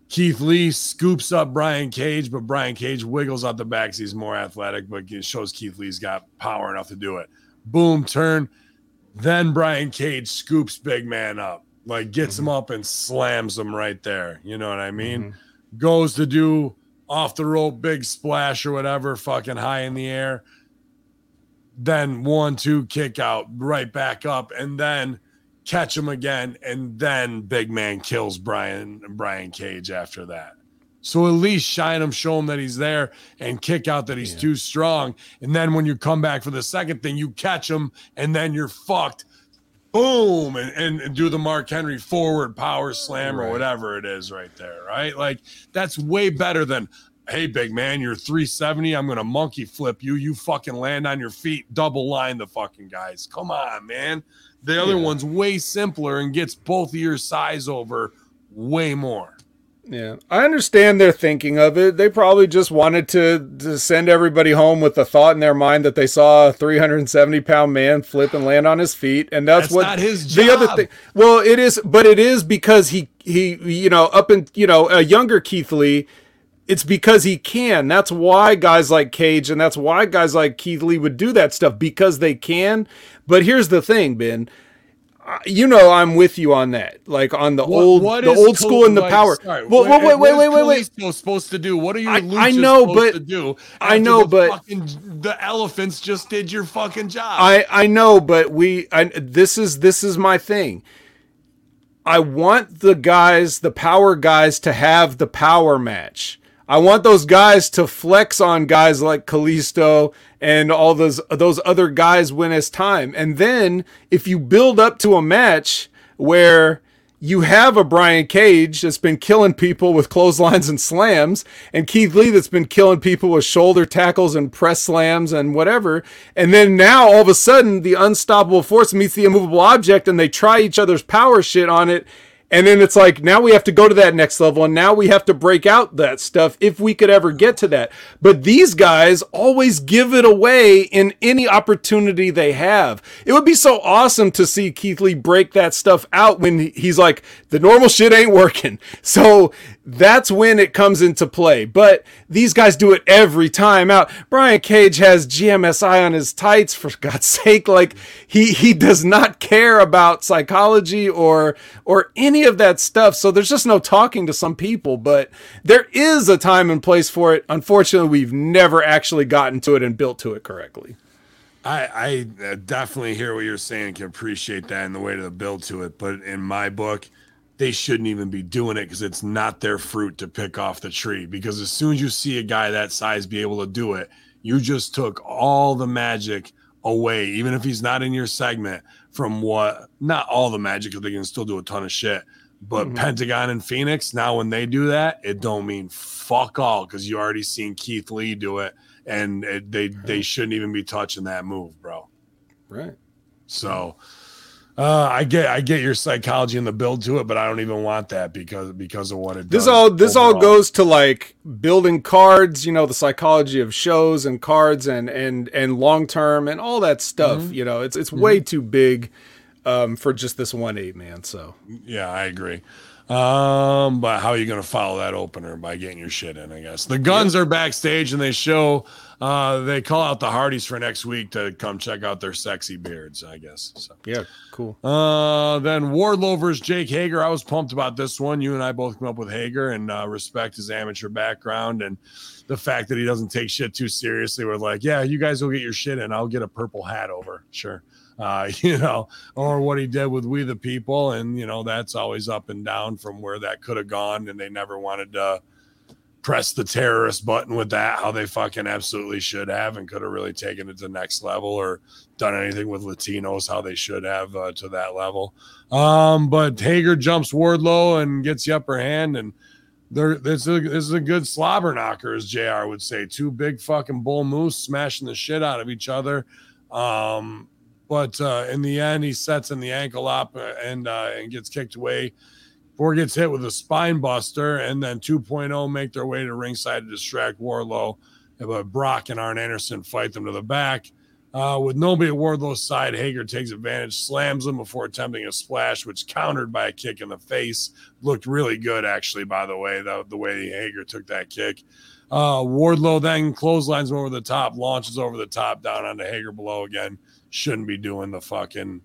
Keith Lee scoops up Brian Cage, but Brian Cage wiggles out the back. He's more athletic, but it shows Keith Lee's got power enough to do it. Boom, turn. Then Brian Cage scoops big man up, like gets mm-hmm. him up and slams him right there. You know what I mean? Mm-hmm. Goes to do off the rope, big splash or whatever, fucking high in the air. Then one, two, kick out, right back up. And then catch him again, and then Big Man kills Brian Brian Cage after that. So at least shine him, show him that he's there, and kick out that he's yeah. too strong. And then when you come back for the second thing, you catch him, and then you're fucked. Boom, and, and, and do the Mark Henry forward power slam right. or whatever it is right there, right? Like that's way better than hey, big man, you're 370. I'm gonna monkey flip you. You fucking land on your feet, double line the fucking guys. Come on, man. The other yeah. one's way simpler and gets both of your size over way more. Yeah, I understand their thinking of it. They probably just wanted to, to send everybody home with the thought in their mind that they saw a 370 pound man flip and land on his feet, and that's, that's what his the other thing. Well, it is, but it is because he he you know up in you know a younger Keith Lee it's because he can. That's why guys like Cage and that's why guys like Keith Lee would do that stuff because they can. But here's the thing, Ben. you know I'm with you on that. Like on the What- old what the old school and the like, power. sorry, Well, what- wait, wait, what wait, is wait, wait. Kalisto supposed to do? What are your I- I know, supposed but- to do? I know, the but- fucking, the elephants just did your fucking job. I I know, but we I, this is this is my thing. I want the guys, the power guys, to have the power match. I want those guys to flex on guys like Kalisto and all those those other guys when it's time. And then if you build up to a match where you have a Brian Cage that's been killing people with clotheslines and slams, and Keith Lee that's been killing people with shoulder tackles and press slams and whatever. And then now all of a sudden the unstoppable force meets the immovable object and they try each other's power shit on it. And then it's like now we have to go to that next level and now we have to break out that stuff if we could ever get to that. But these guys always give it away in any opportunity they have. It would be so awesome to see Keith Lee break that stuff out when he's like the normal shit ain't working. So that's when it comes into play. But these guys do it every time out. Brian Cage has GMSI on his tights for God's sake. Like he he does not care about psychology or or any of that stuff. So there's just no talking to some people. But there is a time and place for it. Unfortunately, we've never actually gotten to it and built to it correctly. I, I uh, definitely hear what you're saying and can appreciate that in the way to build to it. But in my book, they shouldn't even be doing it because it's not their fruit to pick off the tree. Because as soon as you see a guy that size be able to do it, you just took all the magic away, even if he's not in your segment, from what not all the magic because they can still do a ton of shit. But Mhm. Pentagon and Fénix, now when they do that, it don't mean fuck all because you already seen Keith Lee do it, and it, they they shouldn't even be touching that move, bro. Right. So uh, I get I get your psychology and the build to it, but I don't even want that because because of what it This does This all this all goes to like building cards, you know, the psychology of shows and cards and and and long term and all that stuff. Mm-hmm. You know, it's it's way too big um, for just this one eight man. So Yeah, I agree. Um, but how are you going to follow that opener by getting your shit in? I guess the Gunns are backstage and they show uh they call out the Hardys for next week to come check out their sexy beards. I guess so. yeah, cool. Uh, then Wardlow versus Jake Hager. I was pumped about this one. You and I both came up with Hager and uh, respect his amateur background and the fact that he doesn't take shit too seriously. We're like, yeah, you guys will get your shit in. I'll get a purple hat over. Sure. Uh, you know, or what he did with We the People. And, you know, that's always up and down from where that could have gone. And they never wanted to press the terrorist button with that, how they fucking absolutely should have and could have really taken it to the next level or done anything with Latinos how they should have uh, to that level. Um, but Hager jumps Wardlow and gets the upper hand, and there this is a, this is a good slobber knocker, as Jr. would say. Two big fucking bull moose smashing the shit out of each other. Um, but uh, in the end, he sets in the ankle up uh, and uh, and gets kicked away. Before gets hit with a spine buster, and then 2.0 make their way to ringside to distract Wardlow. But Brock and Arn Anderson fight them to the back. Uh, with nobody at Wardlow's side, Hager takes advantage, slams him before attempting a splash, which countered by a kick in the face. Looked really good, actually, by the way, the, the way Hager took that kick. Uh, Wardlow then clotheslines him over the top, launches over the top, down onto Hager below again. Shouldn't be doing the fucking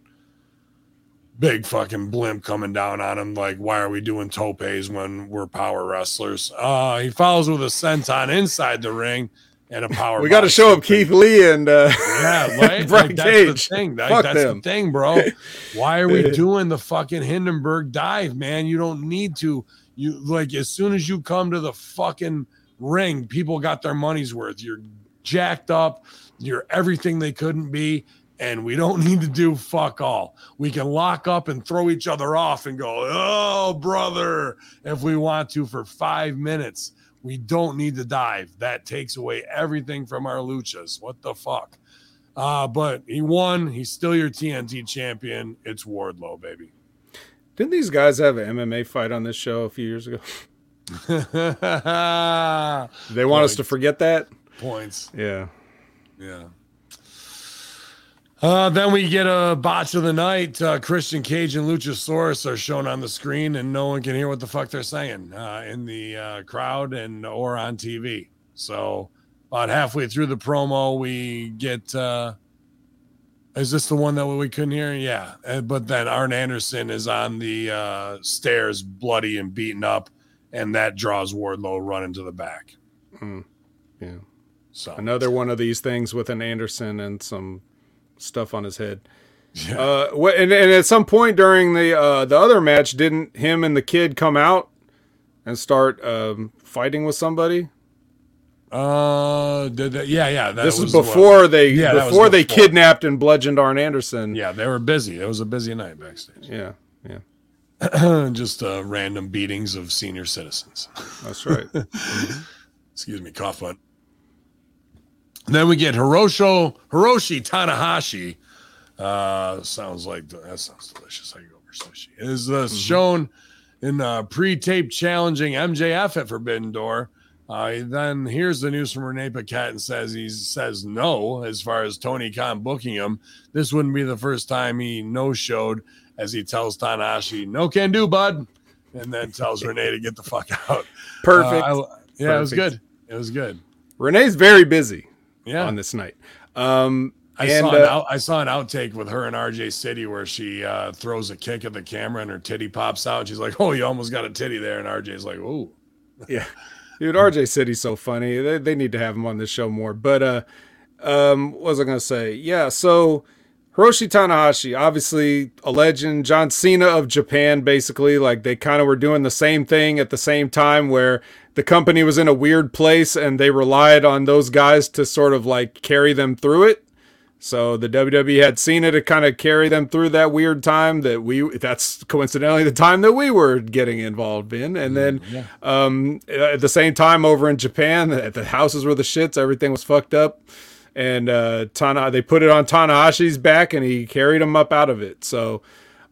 big fucking blimp coming down on him. Like, why are we doing topes when we're power wrestlers? Uh, he follows with a senton inside the ring and a power. We got to show up. Keith Lee and uh, Yeah, right. Like, that's Cage. the thing. That- Fuck that's them. the thing, bro. Why are we doing the fucking Hindenburg dive, man? You don't need to. You like as soon as you come to the fucking ring, people got their money's worth. You're jacked up. You're everything they couldn't be. And we don't need to do fuck all. We can lock up and throw each other off and go, oh, brother, if we want to for five minutes. We don't need to dive. That takes away everything from our luchas. What the fuck? Uh, but he won. He's still your TNT champion. It's Wardlow, baby. didn't these guys have an MMA fight on this show a few years ago? They want us to forget that. Points. Yeah. Yeah. Uh, then we get a botch of the night. Uh, Christian Cage and Luchasaurus are shown on the screen, and no one can hear what the fuck they're saying uh, in the uh, crowd and or on TV. So, about halfway through the promo, we get uh, Is this the one that we couldn't hear? Yeah. Uh, But then Arn Anderson is on the uh, stairs, bloody and beaten up, and that draws Wardlow running to the back. Mm, yeah. So Another one of these things with an Anderson and some stuff on his head. Yeah. Uh, and, and at some point during the uh, the other match, didn't him and the kid come out and start um, fighting with somebody? Uh, did that, yeah, yeah. That this was before they Yeah, was before they kidnapped and bludgeoned Arn Anderson. Yeah, they were busy. It was a busy night backstage. yeah, yeah. Just uh, random beatings of senior citizens. That's right. Excuse me, cough Then we get Hirosho Hiroshi Tanahashi. Uh, sounds like that sounds delicious. How you go over sushi is uh, shown in uh, pre-taped challenging MJF at Forbidden Door. Uh, then here's the news from Renee Paquette and says he says no as far as Tony Khan booking him. This wouldn't be the first time he no showed as he tells Tanahashi, no can do, bud. And then tells Renee to get the fuck out. Perfect. Uh, I- yeah, it was good. It was good. Renee's very busy Yeah. on this night. Um, I and, saw an uh, out, I saw an outtake with her and RJ City where she uh, throws a kick at the camera and her titty pops out. She's like, "Oh, you almost got a titty there," and RJ's like, "Oh, Yeah. Dude, RJ City's so funny. They, they need to have him on this show more. But uh um what was I gonna say? Yeah, so Hiroshi Tanahashi, obviously a legend, John Cena of Japan, basically. Like they kind of were doing the same thing at the same time where the company was in a weird place and they relied on those guys to sort of like carry them through it. So the WWE had Cena to kind of carry them through that weird time that we that's coincidentally the time that we were getting involved in. And then um at the same time over in Japan, the, the houses were the shits, everything was fucked up. And uh Tana they put it on Tanahashi's back and he carried him up out of it. So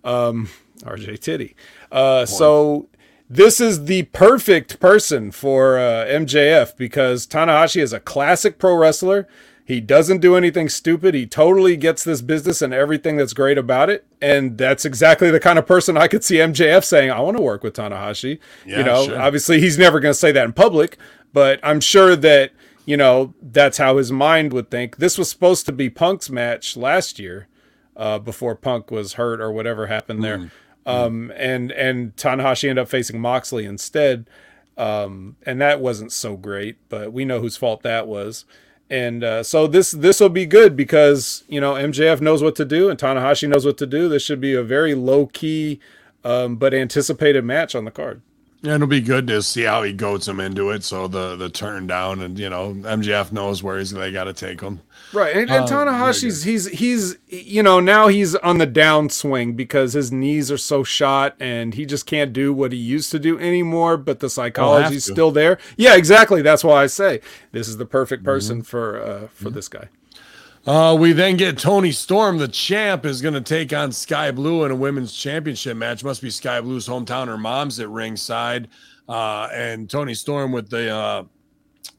um RJ Titty. Uh so this is the perfect person for uh, MJF because Tanahashi is a classic pro wrestler. He doesn't do anything stupid. He totally gets this business and everything that's great about it. And that's exactly the kind of person I could see MJF saying, I want to work with Tanahashi. Yeah, you know, sure. obviously he's never going to say that in public, but I'm sure that, you know, that's how his mind would think. This was supposed to be Punk's match last year uh, before Punk was hurt or whatever happened there. Um, and and Tanahashi ended up facing Moxley instead, um, and that wasn't so great. But we know whose fault that was. And uh, so this this will be good because you know MJF knows what to do and Tanahashi knows what to do. This should be a very low key um, but anticipated match on the card. Yeah, it'll be good to see how he goats him into it. So the the turn down, and you know, MJF knows where he's they got to take him. Right, and, and Uh, Tanahashi's he's he's you know now he's on the downswing because his knees are so shot and he just can't do what he used to do anymore. But the psychology's still there. Yeah, exactly. That's why I say this is the perfect person for uh, for this guy. Uh, we then get Toni Storm, the champ, is going to take on Skye Blue in a women's championship match. Must be Skye Blue's hometown. Her mom's at ringside, uh, and Toni Storm with the uh,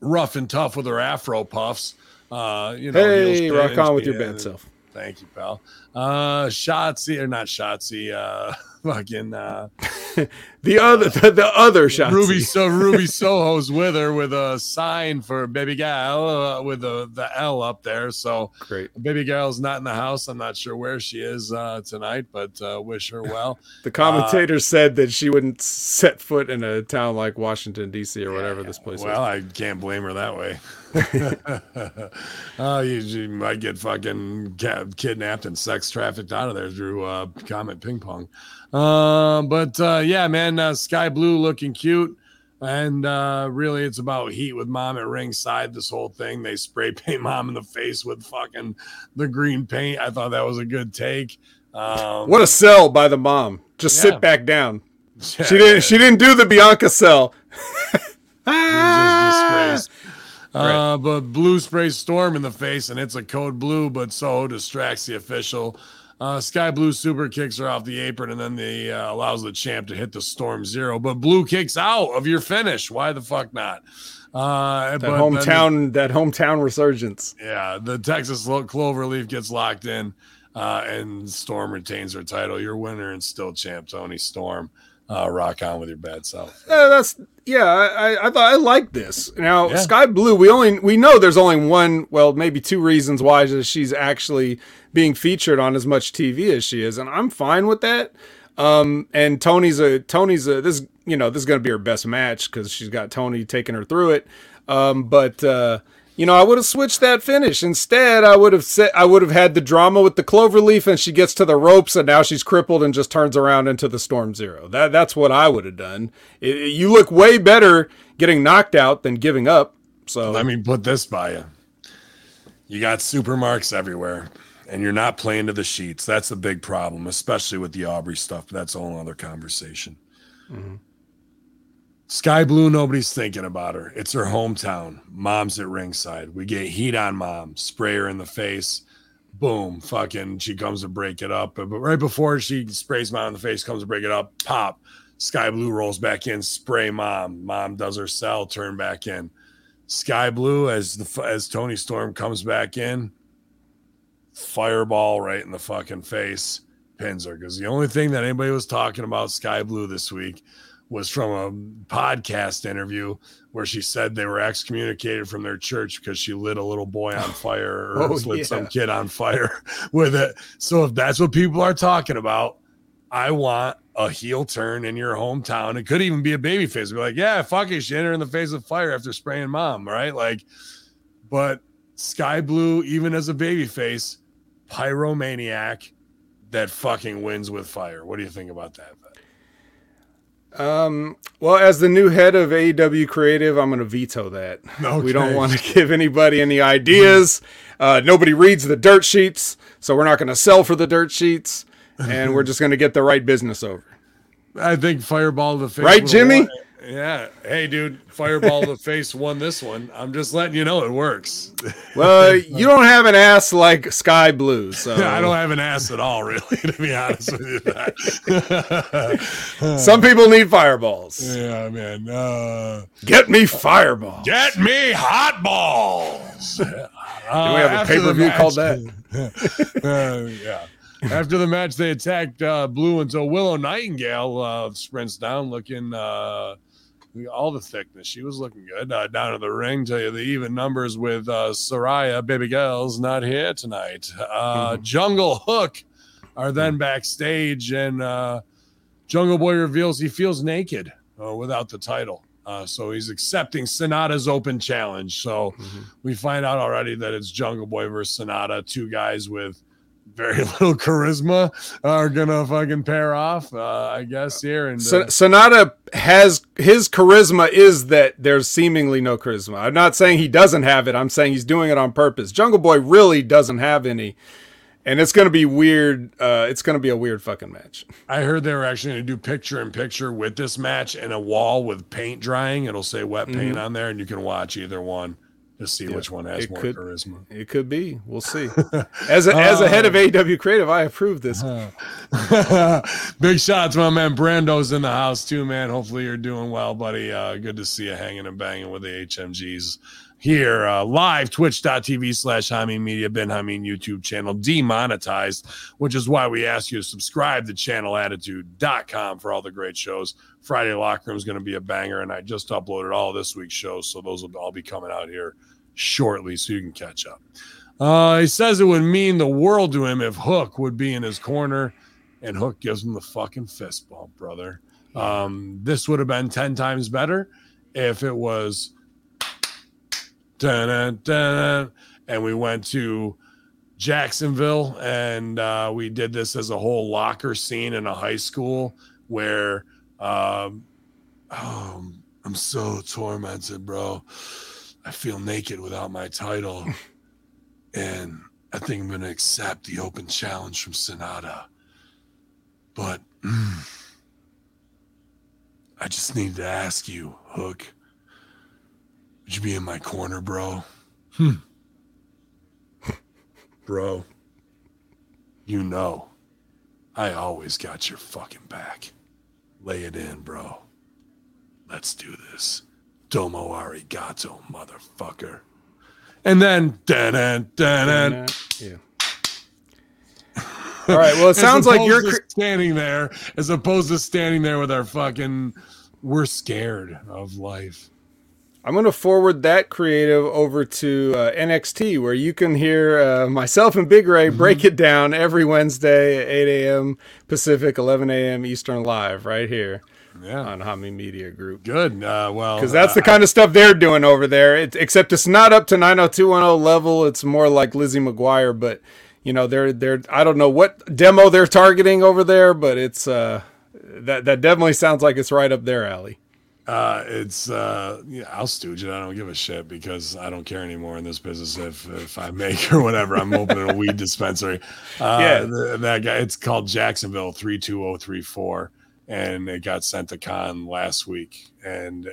rough and tough with her afro puffs. Uh, you know, Hey, rock on with your bad self. Thank you, pal. Uh, Shotzi or not Shotzi? Uh, fucking uh, The other the, the other shot. Ruby so Ruby Soho's with her with a sign for baby gal uh, with the the L up there. So Great. baby girl's not in the house. I'm not sure where she is uh, tonight, but uh, wish her well. The commentator said that she wouldn't set foot in a town like Washington D.C. or whatever this place well, is. Well, I can't blame her that way. oh, you, you might get fucking kidnapped and sex trafficked out of there through uh, Comet Ping Pong. Uh, but uh, yeah, man, uh, Skye Blue looking cute. And uh, really, it's about heat with mom at ringside. This whole thing, they spray paint mom in the face with fucking the green paint. I thought that was a good take. Um, What a sell by the mom. Just Yeah. sit back down. yeah, She didn't. She didn't do the Bianca sell. just disgraced. Uh, but blue sprays Storm in the face, and it's a code blue, but so distracts the official. Uh, Skye Blue super kicks her off the apron, and then the uh, allows the champ to hit the Storm Zero. But Blue kicks out of your finish. Why the fuck not? Uh, That hometown. That hometown resurgence. yeah, the Texas Lo- Cloverleaf gets locked in, uh, and Storm retains her title. Your winner and still champ, Toni Storm. Uh, rock on with your bad self. Uh, that's yeah. I, I, I thought I like this. Now Yeah. Skye Blue, we only we know there's only one, well, maybe two reasons why she's actually being featured on as much TV as she is, and I'm fine with that. Um, and Toni's a Toni's a this you know this is gonna be her best match because she's got Toni taking her through it. Um, but uh, you know I would have switched that finish instead. I would have said I would have had the drama with the Cloverleaf, and she gets to the ropes, and now she's crippled and just turns around into the Storm Zero. That that's what I would have done. It- you look way better getting knocked out than giving up. So Let me put this by you. You got super marks everywhere, and you're not playing to the sheets. That's a big problem, especially with the Aubrey stuff. But that's a whole other conversation. Mm-hmm. Skye Blue, nobody's thinking about her. It's her hometown. Mom's at ringside. We get heat on mom, spray her in the face. Boom, fucking, she comes to break it up. But, right before she sprays mom in the face, comes to break it up, pop. Skye Blue rolls back in, spray mom. Mom does her sell, turn back in. Skye Blue as the as Toni Storm comes back in, fireball right in the fucking face, pins her. Because the only thing that anybody was talking about Skye Blue this week was from a podcast interview where she said they were excommunicated from their church because she lit a little boy on fire or Oh, lit yeah. some kid on fire with it. So if that's what people are talking about, I want a heel turn in your hometown. It could even be a baby face. Be like, yeah, fuck it, she hit her in the face with fire after spraying mom, right? Like, but Skye Blue, even as a baby face, pyromaniac that fucking wins with fire. What do you think about that? Um, well, as the new head of AEW Creative, I'm going to veto that. We don't want to give anybody any ideas. Uh, nobody reads the dirt sheets, so we're not going to sell for the dirt sheets, and we're just going to get the right business over. I think Fireball the face. Right, Jimmy? Yeah. Hey, dude, Fireball to the face won this one. I'm just letting you know it works. Well, you don't have an ass like Skye Blue, so I don't have an ass at all, really, to be honest with you. some people need fireballs. yeah, man. Uh, Get me fireball. Get me hot balls. Do we have a pay-per-view called that? uh, yeah. After the match, they attacked uh, Blue until Willow Nightingale uh, sprints down, looking uh, all the thickness. She was looking good uh, down to the ring. Tell you the even numbers with uh, Saraya, baby girl's not here tonight. Uh, Jungle Hook are then backstage, and uh, Jungle Boy reveals he feels naked uh, without the title. Uh, so he's accepting Sanada's open challenge. So we find out already that it's Jungle Boy versus Sanada, two guys with very little charisma are gonna fucking pair off, uh, I guess here. And uh, Sanada has his charisma is that there's seemingly no charisma. I'm not saying he doesn't have it. I'm saying he's doing it on purpose. Jungle Boy really doesn't have any, and it's gonna be weird. Uh, it's gonna be a weird fucking match. I heard they were actually gonna do picture in picture with this match and a wall with paint drying. It'll say wet paint on there, and you can watch either one to see which one has it more could- charisma. It could be. We'll see. As a, as a head of AW Creative, I approve this. Big shout out to my man Brando's in the house too, man. Hopefully you're doing well, buddy. Uh, good to see you hanging and banging with the HMGs here uh, live twitch.tv slash Hameen Media, Ben Hameen YouTube channel demonetized, which is why we ask you to subscribe to channelattitude.com for all the great shows. Friday Locker Room is going to be a banger, and I just uploaded all this week's shows, so those will all be coming out here shortly so you can catch up. Uh, he says it would mean the world to him if Hook would be in his corner, and Hook gives him the fucking fist bump, brother. Um, this would have been 10 times better if it was dun, dun, and we went to Jacksonville and uh, we did this as a whole locker scene in a high school where um, oh, I'm so tormented, bro. I feel naked without my title. and I think I'm going to accept the open challenge from Sanada. But mm, I just need to ask you, Hook, would you be in my corner, bro? Hmm. bro, you know, I always got your fucking back. Lay it in, bro. Let's do this. Domo arigato, motherfucker. And then, dun dun Yeah. All right. Well, it sounds like you're. cr- standing there, as opposed to standing there with our fucking. We're scared of life. I'm going to forward that creative over to uh, NXT, where you can hear uh, myself and Big Ray break it down every Wednesday at 8 a.m. Pacific, 11 a.m. Eastern, live right here Yeah, on Hami Media Group. good. Uh, well, Because that's the uh, kind of stuff they're doing over there. It, except it's not up to 90210 level. It's more like Lizzie McGuire, but you know they're they're I don't know what demo they're targeting over there, but it's uh that that definitely sounds like it's right up their alley. Uh, it's uh, yeah, I'll stooge it. I don't give a shit because I don't care anymore in this business. If if I make or whatever, I'm opening a weed dispensary. Uh, Yeah. the- that guy. It's called Jacksonville three two zero three four, and it got sent to con last week, and uh,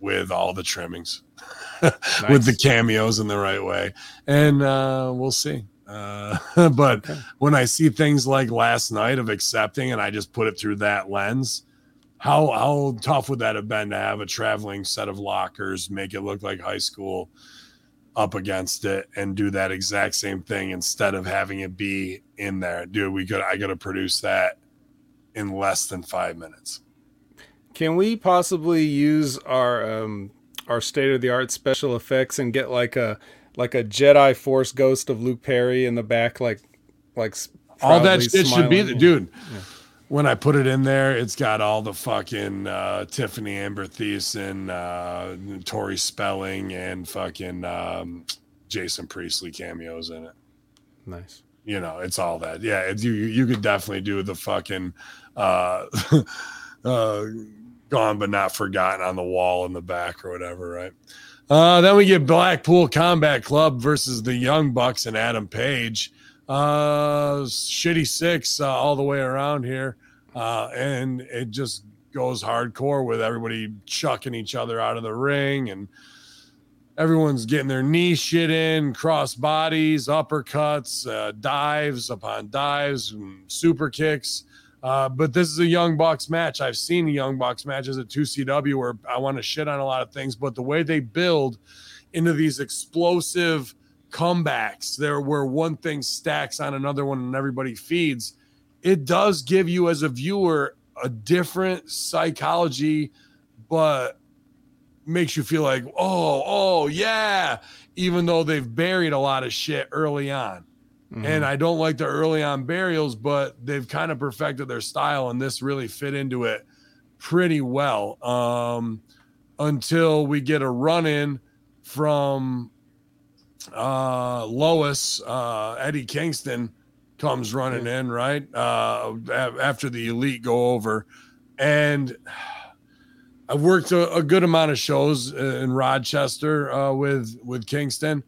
with all the trimmings, with the cameos in the right way, and uh, we'll see. Uh, but when I see things like last night of accepting, and I just put it through that lens, how how tough would that have been to have a traveling set of lockers, make it look like high school, up against it, and do that exact same thing instead of having it be in there, dude? We could I got to produce that in less than five minutes. Can we possibly use our um our state of the art special effects and get like a like a Jedi Force ghost of Luke Perry in the back, like like all that shit should be, the dude. When I put it in there, it's got all the fucking uh, Tiffani Amber Thiessen, uh, Tori Spelling, and fucking um, Jason Priestley cameos in it. Nice. you know it's all that yeah it's, you you could definitely do the fucking uh uh gone but not forgotten on the wall in the back or whatever right uh then we get blackpool combat club versus the young bucks and adam page uh shitty six uh, all the way around here uh and it just goes hardcore with everybody chucking each other out of the ring and everyone's getting their knee shit in, cross bodies, uppercuts, uh, dives upon dives, super kicks. Uh, but this is a Young Bucks match. I've seen Young Bucks matches at 2CW where I want to shit on a lot of things, but the way they build into these explosive comebacks, there where one thing stacks on another one and everybody feeds, it does give you as a viewer a different psychology, but makes you feel like, oh, oh, yeah, even though they've buried a lot of shit early on. Mm-hmm. And I don't like the early on burials, but they've kind of perfected their style, and this really fit into it pretty well. Um, until we get a run in from uh, Lois, uh, Eddie Kingston comes running in, right? Uh, after the elite go over. And I've worked a, a good amount of shows in Rochester uh, with with Kingston,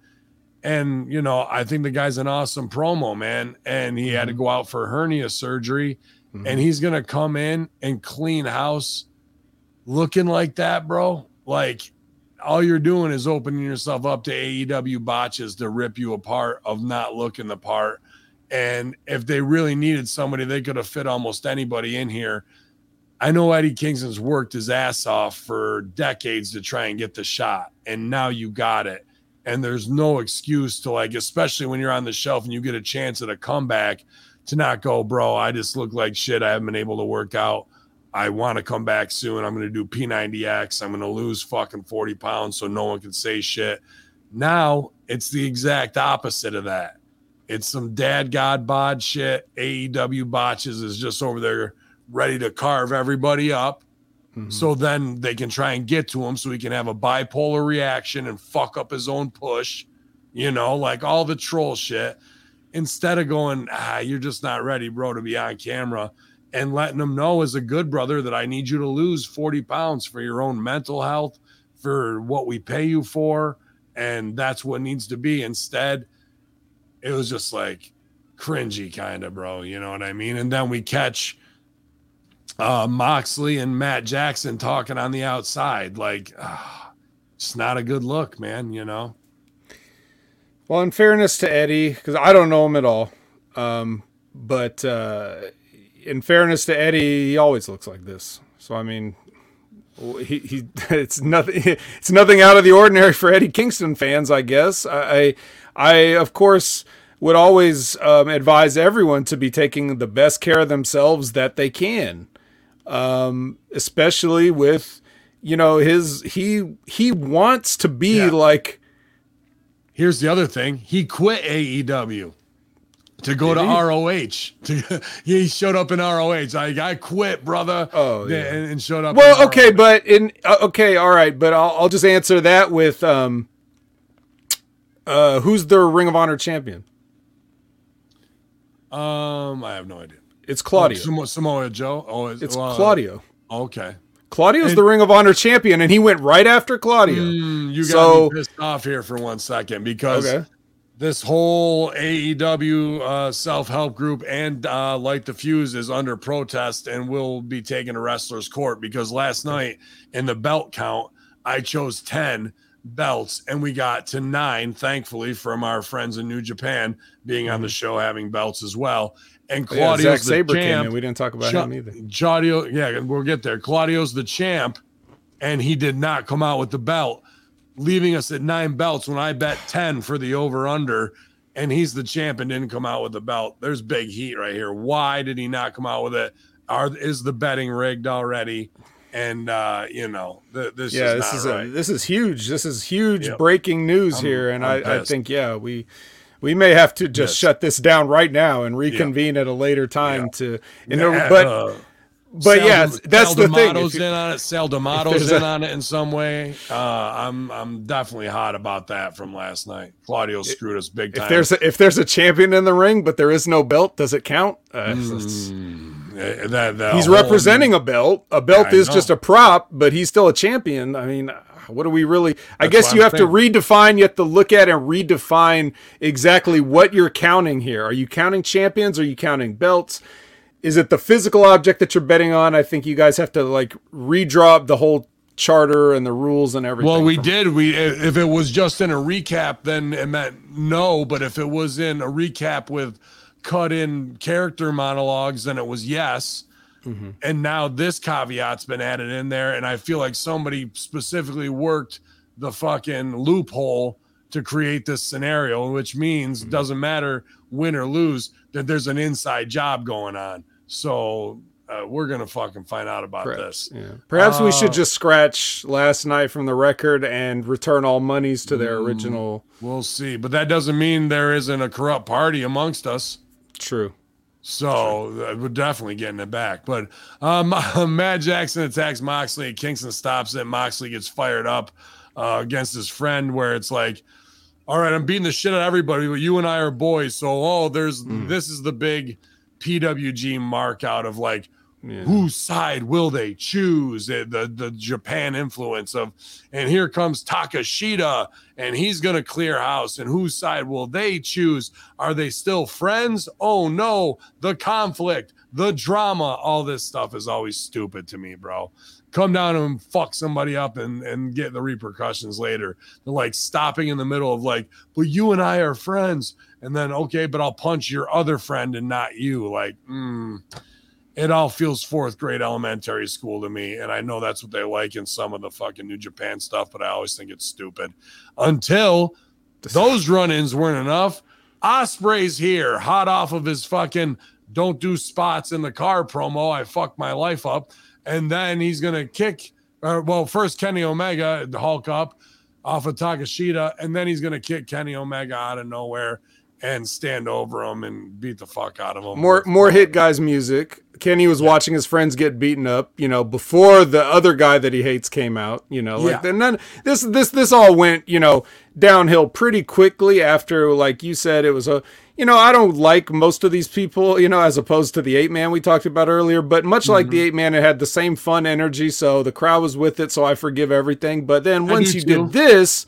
and you know I think the guy's an awesome promo man, and he had to go out for hernia surgery, Mhm. and he's gonna come in and clean house, looking like that, bro. Like all you're doing is opening yourself up to AEW botches to rip you apart of not looking the part. And if they really needed somebody, they could have fit almost anybody in here. I know Eddie Kingston's worked his ass off for decades to try and get the shot, and now you got it. And there's no excuse to like, especially when you're on the shelf and you get a chance at a comeback, to not go, bro. I just look like shit. I haven't been able to work out. I want to come back soon. I'm going to do P90X. I'm going to lose fucking 40 pounds so no one can say shit. Now it's the exact opposite of that. It's some dad god bod shit. AEW botches is just over there ready to carve everybody up. Mhm. So then they can try and get to him so he can have a bipolar reaction and fuck up his own push, you know, like all the troll shit. Instead of going, ah, you're just not ready, bro, to be on camera and letting them know as a good brother that I need you to lose 40 pounds for your own mental health, for what we pay you for. And that's what needs to be. Instead, it was just like cringy, kind of, bro. You know what I mean? And then we catch uh, Moxley and Matt Jackson talking on the outside. Like, ah, it's not a good look, man. You know? Well, in fairness to Eddie, because I don't know him at all, um, but uh, in fairness to Eddie, he always looks like this. So I mean, he, he it's nothing it's nothing out of the ordinary for Eddie Kingston fans, I guess. I I, I of course would always um, advise everyone to be taking the best care of themselves that they can, um, especially with you know his he he wants to be Yeah. like Here's the other thing: he quit AEW to go Did to he? ROH. To, he showed up in ROH. Like I quit, brother. Oh, Yeah, and, and showed up. in Well, okay, but in uh, okay, all right, but I'll, I'll just answer that with um, uh, who's the Ring of Honor champion? um, I have no idea. It's Claudio. Oh, Samo- Samoa Joe. Oh, it's, it's well, Claudio. Okay. Claudio's and- the Ring of Honor champion, and he went right after Claudio. Mm, you got So- me pissed off here for one second because Okay. This whole AEW uh, self help group and uh, Light the Fuse is under protest and will be taken to wrestlers' court because last night in the belt count, I chose 10 belts and we got to nine, thankfully, from our friends in New Japan being on the show having belts as well. And Mm-hmm. Yeah, Claudio's Zack the Sabre came champ. in. We didn't talk about Cha- him either. Claudio, yeah, we'll get there. Claudio's the champ, and he did not come out with the belt, leaving us at nine belts when I bet 10 for the over under, and he's the champ and didn't come out with the belt. There's big heat right here. Why did he not come out with it? Are is the betting rigged already? And uh, you know, th- this yeah, is this not is right. a, this is huge. This is huge Yep. breaking news I'm- here, and I, I think yeah, we we may have to just Yes. shut this down right now and reconvene at a later time Yeah. to you know. Yeah, But uh, but Sal yeah, that's the thing. If you- in on it. Sal D'Amato's in a- on it in some way. Uh, I'm I'm definitely hot about that from last night. Claudio screwed us big time. if there's a, if there's a champion in the ring, but there is no belt, does it count? Uh, Uh, that, that he's representing a belt. A belt is just a prop, but he's still a champion. I mean, what do we really? I guess you I'm have to redefine. You have to look at and redefine exactly what you're counting here. Are you counting champions? Are you counting belts? Is it the physical object that you're betting on? I think you guys have to like redraw the whole charter and the rules and everything. Well, we from- did. We if it was just in a recap, then it meant no. But if it was in a recap with cut in character monologues, then it was yes. Mm-hmm. And now this caveat's been added in there, and I feel like somebody specifically worked the fucking loophole to create this scenario, which means Mm-hmm. doesn't matter win or lose that there's an inside job going on. So uh, we're gonna fucking find out about Correct. this. Yeah. Perhaps we Uh, should just scratch last night from the record and return all monies to their original. We'll see, but that doesn't mean there isn't a corrupt party amongst us. True. So uh, we're definitely getting it back. But um, Matt Jackson attacks Moxley. Kingston stops it. Moxley gets fired up uh, against his friend, where it's like, all right, I'm beating the shit out of everybody, but you and I are boys. So, oh, there's this is the big PWG mark out of like, Yeah. whose side will they choose? The, the the Japan influence of, and here comes Takeshita, and he's gonna clear house. And whose side will they choose? Are they still friends? Oh no, the conflict, the drama, all this stuff is always stupid to me, bro. Come down and fuck somebody up and and get the repercussions later. They're like stopping in the middle of like, but you and I are friends, and then okay, but I'll punch your other friend and not you. Like, mm, it all feels fourth grade elementary school to me. And I know that's what they like in some of the fucking New Japan stuff, but I always think it's stupid. Until those run ins weren't enough. Ospreay's here, hot off of his fucking don't do spots in the car promo. I fucked my life up. And then he's going to kick, uh, well, first Kenny Omega, the Hulk up off of Takeshita. And then he's going to kick Kenny Omega out of nowhere and stand over them and beat the fuck out of them. More more hit guys music. Kenny was watching his friends get beaten up, you know, before the other guy that he hates came out, you know. Like Yeah. and then this this this all went, you know, downhill pretty quickly after like you said it was a you know, I don't like most of these people, you know, as opposed to the eight man we talked about earlier, but much like Mm-hmm. the eight man it had the same fun energy, so the crowd was with it, so I forgive everything. But then once you too. did this,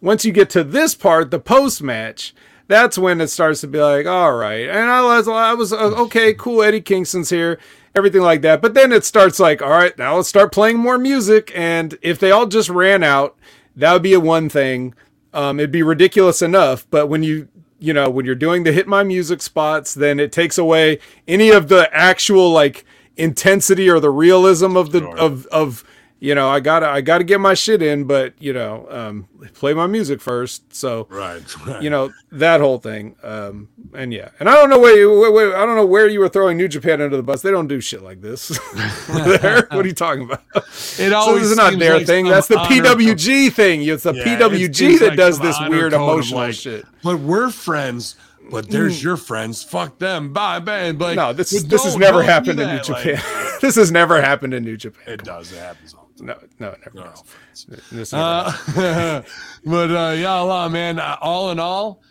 once you get to this part, the post match, that's when it starts to be like, all right. And I was, I was uh, okay, cool. Eddie Kingston's here, everything like that. But then it starts like, all right, now let's start playing more music. And if they all just ran out, that would be a one thing. Um, it'd be ridiculous enough. But when you, you know, when you're doing the hit my music spots, then it takes away any of the actual like intensity or the realism of the of of you know, I gotta I gotta get my shit in, but you know, um, play my music first. So Right. right. you know that whole thing. Um, and yeah, and I don't know where you, where, where- I don't know where you were throwing New Japan under the bus. They don't do shit like this. there, what are you talking about? it always this is not their like thing. That's the honor- PWG thing. It's the Yeah, PWG seems that like does this weird code emotional like, shit. But we're friends. But there's your friends. Fuck them. Bye, bye. Like, No, this but this has never happened in New that. Like, Japan. this has never happened in New Japan. it does. It happens all the time. No, no, never. We're has. all friends. This. Uh, but uh, yeah, Allah, man. Uh, all in all,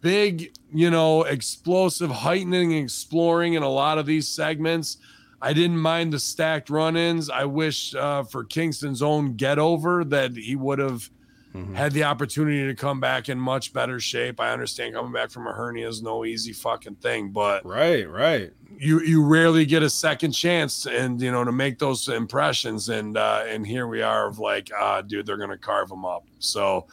big, you know, explosive, heightening, exploring in a lot of these segments. I didn't mind the stacked run-ins. I wish uh, for Kingston's own get over that he would have Mhm. had the opportunity to come back in much better shape. I understand coming back from a hernia is no easy fucking thing, but Right, right. you you rarely get a second chance and you know to make those impressions and uh and here we are of like ah dude they're gonna carve them up so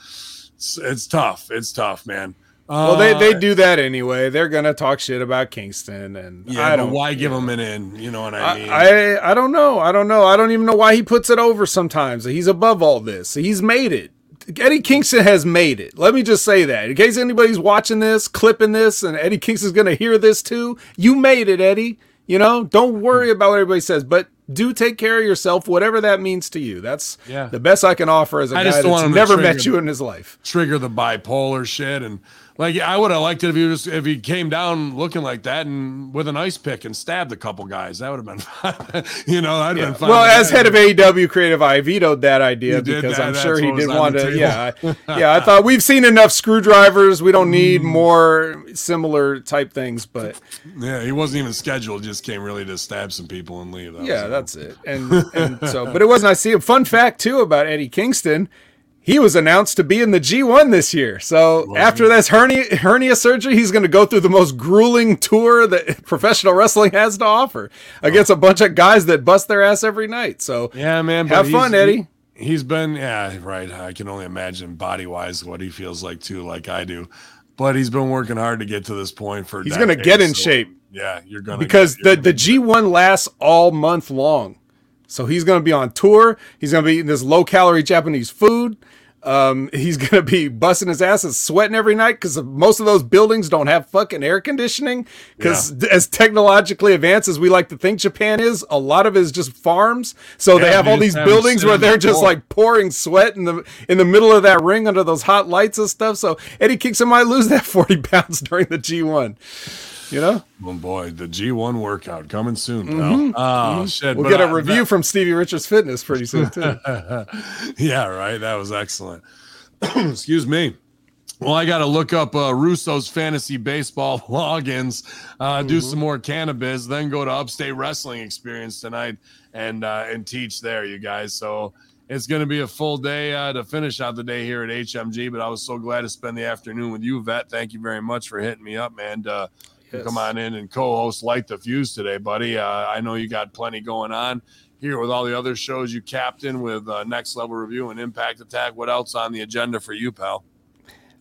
it's, it's tough it's tough man Well, they, they Uh, do that anyway. They're gonna talk shit about Kingston, and yeah I don't. why give them an in you know what i mean I, I I don't know. I don't know. I don't even know why he puts it over sometimes. He's above all this. He's made it. Eddie Kingston has made it. Let me just say that. In case anybody's watching this, clipping this, and Eddie Kingston's going to hear this too, you made it, Eddie. You know, don't worry about what everybody says, but do take care of yourself, whatever that means to you. That's Yeah. the best I can offer as a I guy just don't want that's never met you in his life. trigger the bipolar shit and like I would have liked it if he was if he came down looking like that and with an ice pick and stabbed a couple guys. That would have been fine. you know, I'd have been fine. Well, as head of AEW Creative, I vetoed that idea You because that, I'm sure he did on want to. Yeah, I, yeah. I thought we've seen enough screwdrivers. We don't Mm. need more similar type things. But yeah, he wasn't even scheduled. Just came really to stab some people and leave. That yeah, that's it. And and so, but it wasn't. I see a fun fact too about Eddie Kingston. He was announced to be in the G1 this year. So Was after this hernia hernia surgery, he's going to go through the most grueling tour that professional wrestling has to offer against a bunch of guys that bust their ass every night. So Yeah, man. have fun, Eddie. He, he's been, yeah, right. I can only imagine body wise what he feels like too, like I do. But he's been working hard to get to this point for. He's gonna get in so, shape. Yeah, you're gonna because get- the, the G1 lasts all month long. So he's going to be on tour. He's going to be eating this low calorie Japanese food. Um, he's going to be busting his ass and sweating every night because most of those buildings don't have fucking air conditioning. Because as technologically advanced as we like to think Japan is, a lot of it is just farms. So they have all these have buildings where they're just like pouring sweat in the in the middle of that ring under those hot lights and stuff. So Eddie Kingston might lose that 40 pounds during the G1. You know? Oh boy, the G1 workout coming soon, pal. Oh shit! We'll but get a I- review from Stevie Richards Fitness pretty soon too. yeah, right. That was excellent. Excuse me. Well, I got to look up uh, Russo's fantasy baseball logins, uh, do some more cannabis, then go to Upstate Wrestling Experience tonight and uh, and teach there, you guys. So it's going to be a full day uh, to finish out the day here at HMG. But I was so glad to spend the afternoon with you, Vet. Thank you very much for hitting me up, man. Yes. Come on in and co-host Light the Fuse today, buddy. Uh, I know you got plenty going on here with all the other shows you captain with uh, Next Level Review and Impact Attack. What else on the agenda for you, pal?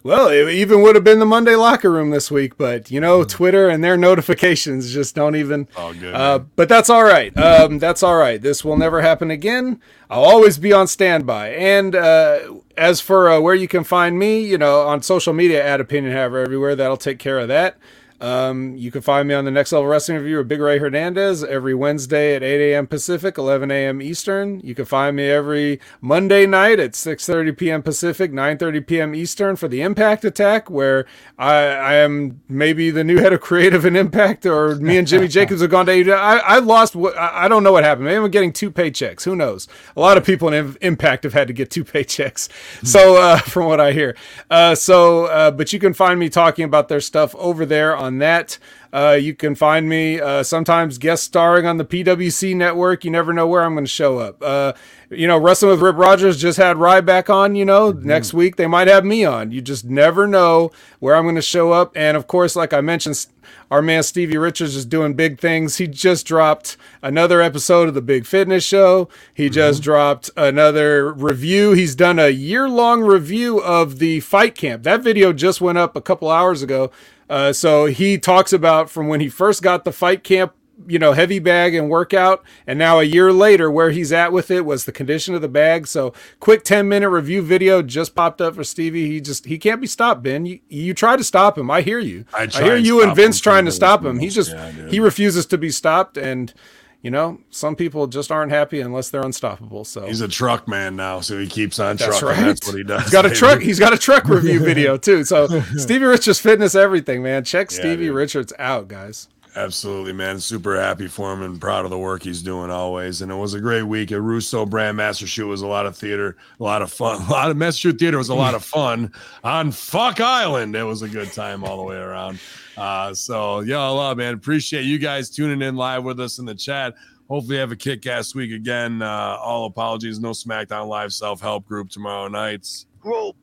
Well, it even would have been the Monday locker room this week, but you know, Twitter and their notifications just don't even. Oh, good. Uh, but that's all right. Um, that's all right. This will never happen again. I'll always be on standby. And uh, as for uh, where you can find me, you know, on social media at Opinion Haver everywhere, that'll take care of that. Um, you can find me on the Next Level Wrestling Review with Big Ray Hernandez every Wednesday at 8 a.m. Pacific, 11 a.m. Eastern. You can find me every Monday night at 6:30 p.m. Pacific, 9:30 p.m. Eastern for the Impact Attack, where I, I am maybe the new head of creative and Impact, or me and Jimmy Jacobs have gone to. I, I lost. what- I I don't know what happened. Maybe I'm getting two paychecks. Who knows? A lot of people in Impact have had to get two paychecks. So uh, from what I hear, uh, so uh, but you can find me talking about their stuff over there on that. Uh, you can find me uh, sometimes guest starring on the PWC network. You never know where I'm going to show up. Uh, you know, Wrestling with Rip Rogers just had Ryback on. You know, next week they might have me on. You just never know where I'm going to show up. And of course, like I mentioned, our man Stevie Richards is doing big things. He just dropped another episode of the Big Fitness Show. He just dropped another review. He's done a year long review of the fight camp. That video just went up a couple hours ago. Uh, so he talks about from when he first got the fight camp you know, heavy bag and workout. And now a year later, where he's at with it was the condition of the bag. So quick 10 minute review video just popped up for Stevie. He just, he can't be stopped, Ben. You, you try to stop him. I hear you. I I, hear you and Vince trying to stop him. he just, Yeah, he refuses to be stopped. And, you know, some people just aren't happy unless they're unstoppable. So He's a truck man now, so he keeps on That's trucking. right. That's what he does. He's got a truck. He's got a truck review video too. So Stevie Richards Fitness, everything, man. Check Stevie dude. Richards out, guys. Absolutely, man. Super happy for him and proud of the work he's doing always. And it was a great week at Russo Brand Master Shoot was a lot of theater, a lot of fun. A lot of Master Shoot Theater was a lot of fun on Fuck Island. It was a good time all the way around. Uh, so love man. Appreciate you guys tuning in live with us in the chat. Hopefully have a kick-ass week again. Uh, all apologies, no SmackDown Live self-help group tomorrow nights. Group.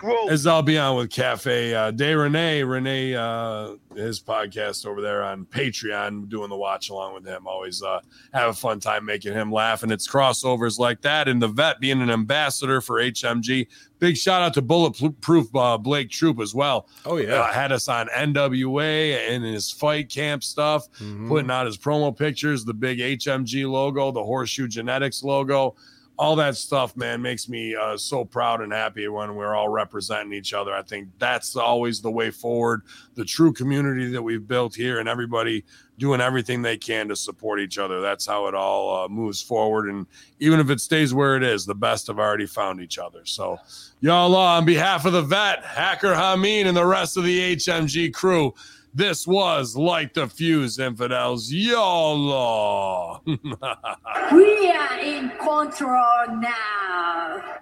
Group. As I'll be on with Cafe uh, Day Renee, Renee, uh, his podcast over there on Patreon, doing the watch along with him. Always uh, have a fun time making him laugh, and it's crossovers like that. And the vet being an ambassador for HMG. Big shout out to Bulletproof uh, Blake Troop as well. Oh Uh, had us on NWA and his fight camp stuff Mhm. putting out his promo pictures, the big HMG logo, the Horseshoe Genetics logo, all that stuff, man, makes me uh, so proud and happy when we're all representing each other. I think that's always the way forward. The true community that we've built here, and everybody doing everything they can to support each other. That's how it all uh, moves forward. And even if it stays where it is, the best have already found each other. So, y'all, uh, on behalf of the vet, Hacker Hameen, and the rest of the HMG crew, this was Light the Fuse, Infidels. Y'all. We are in control now.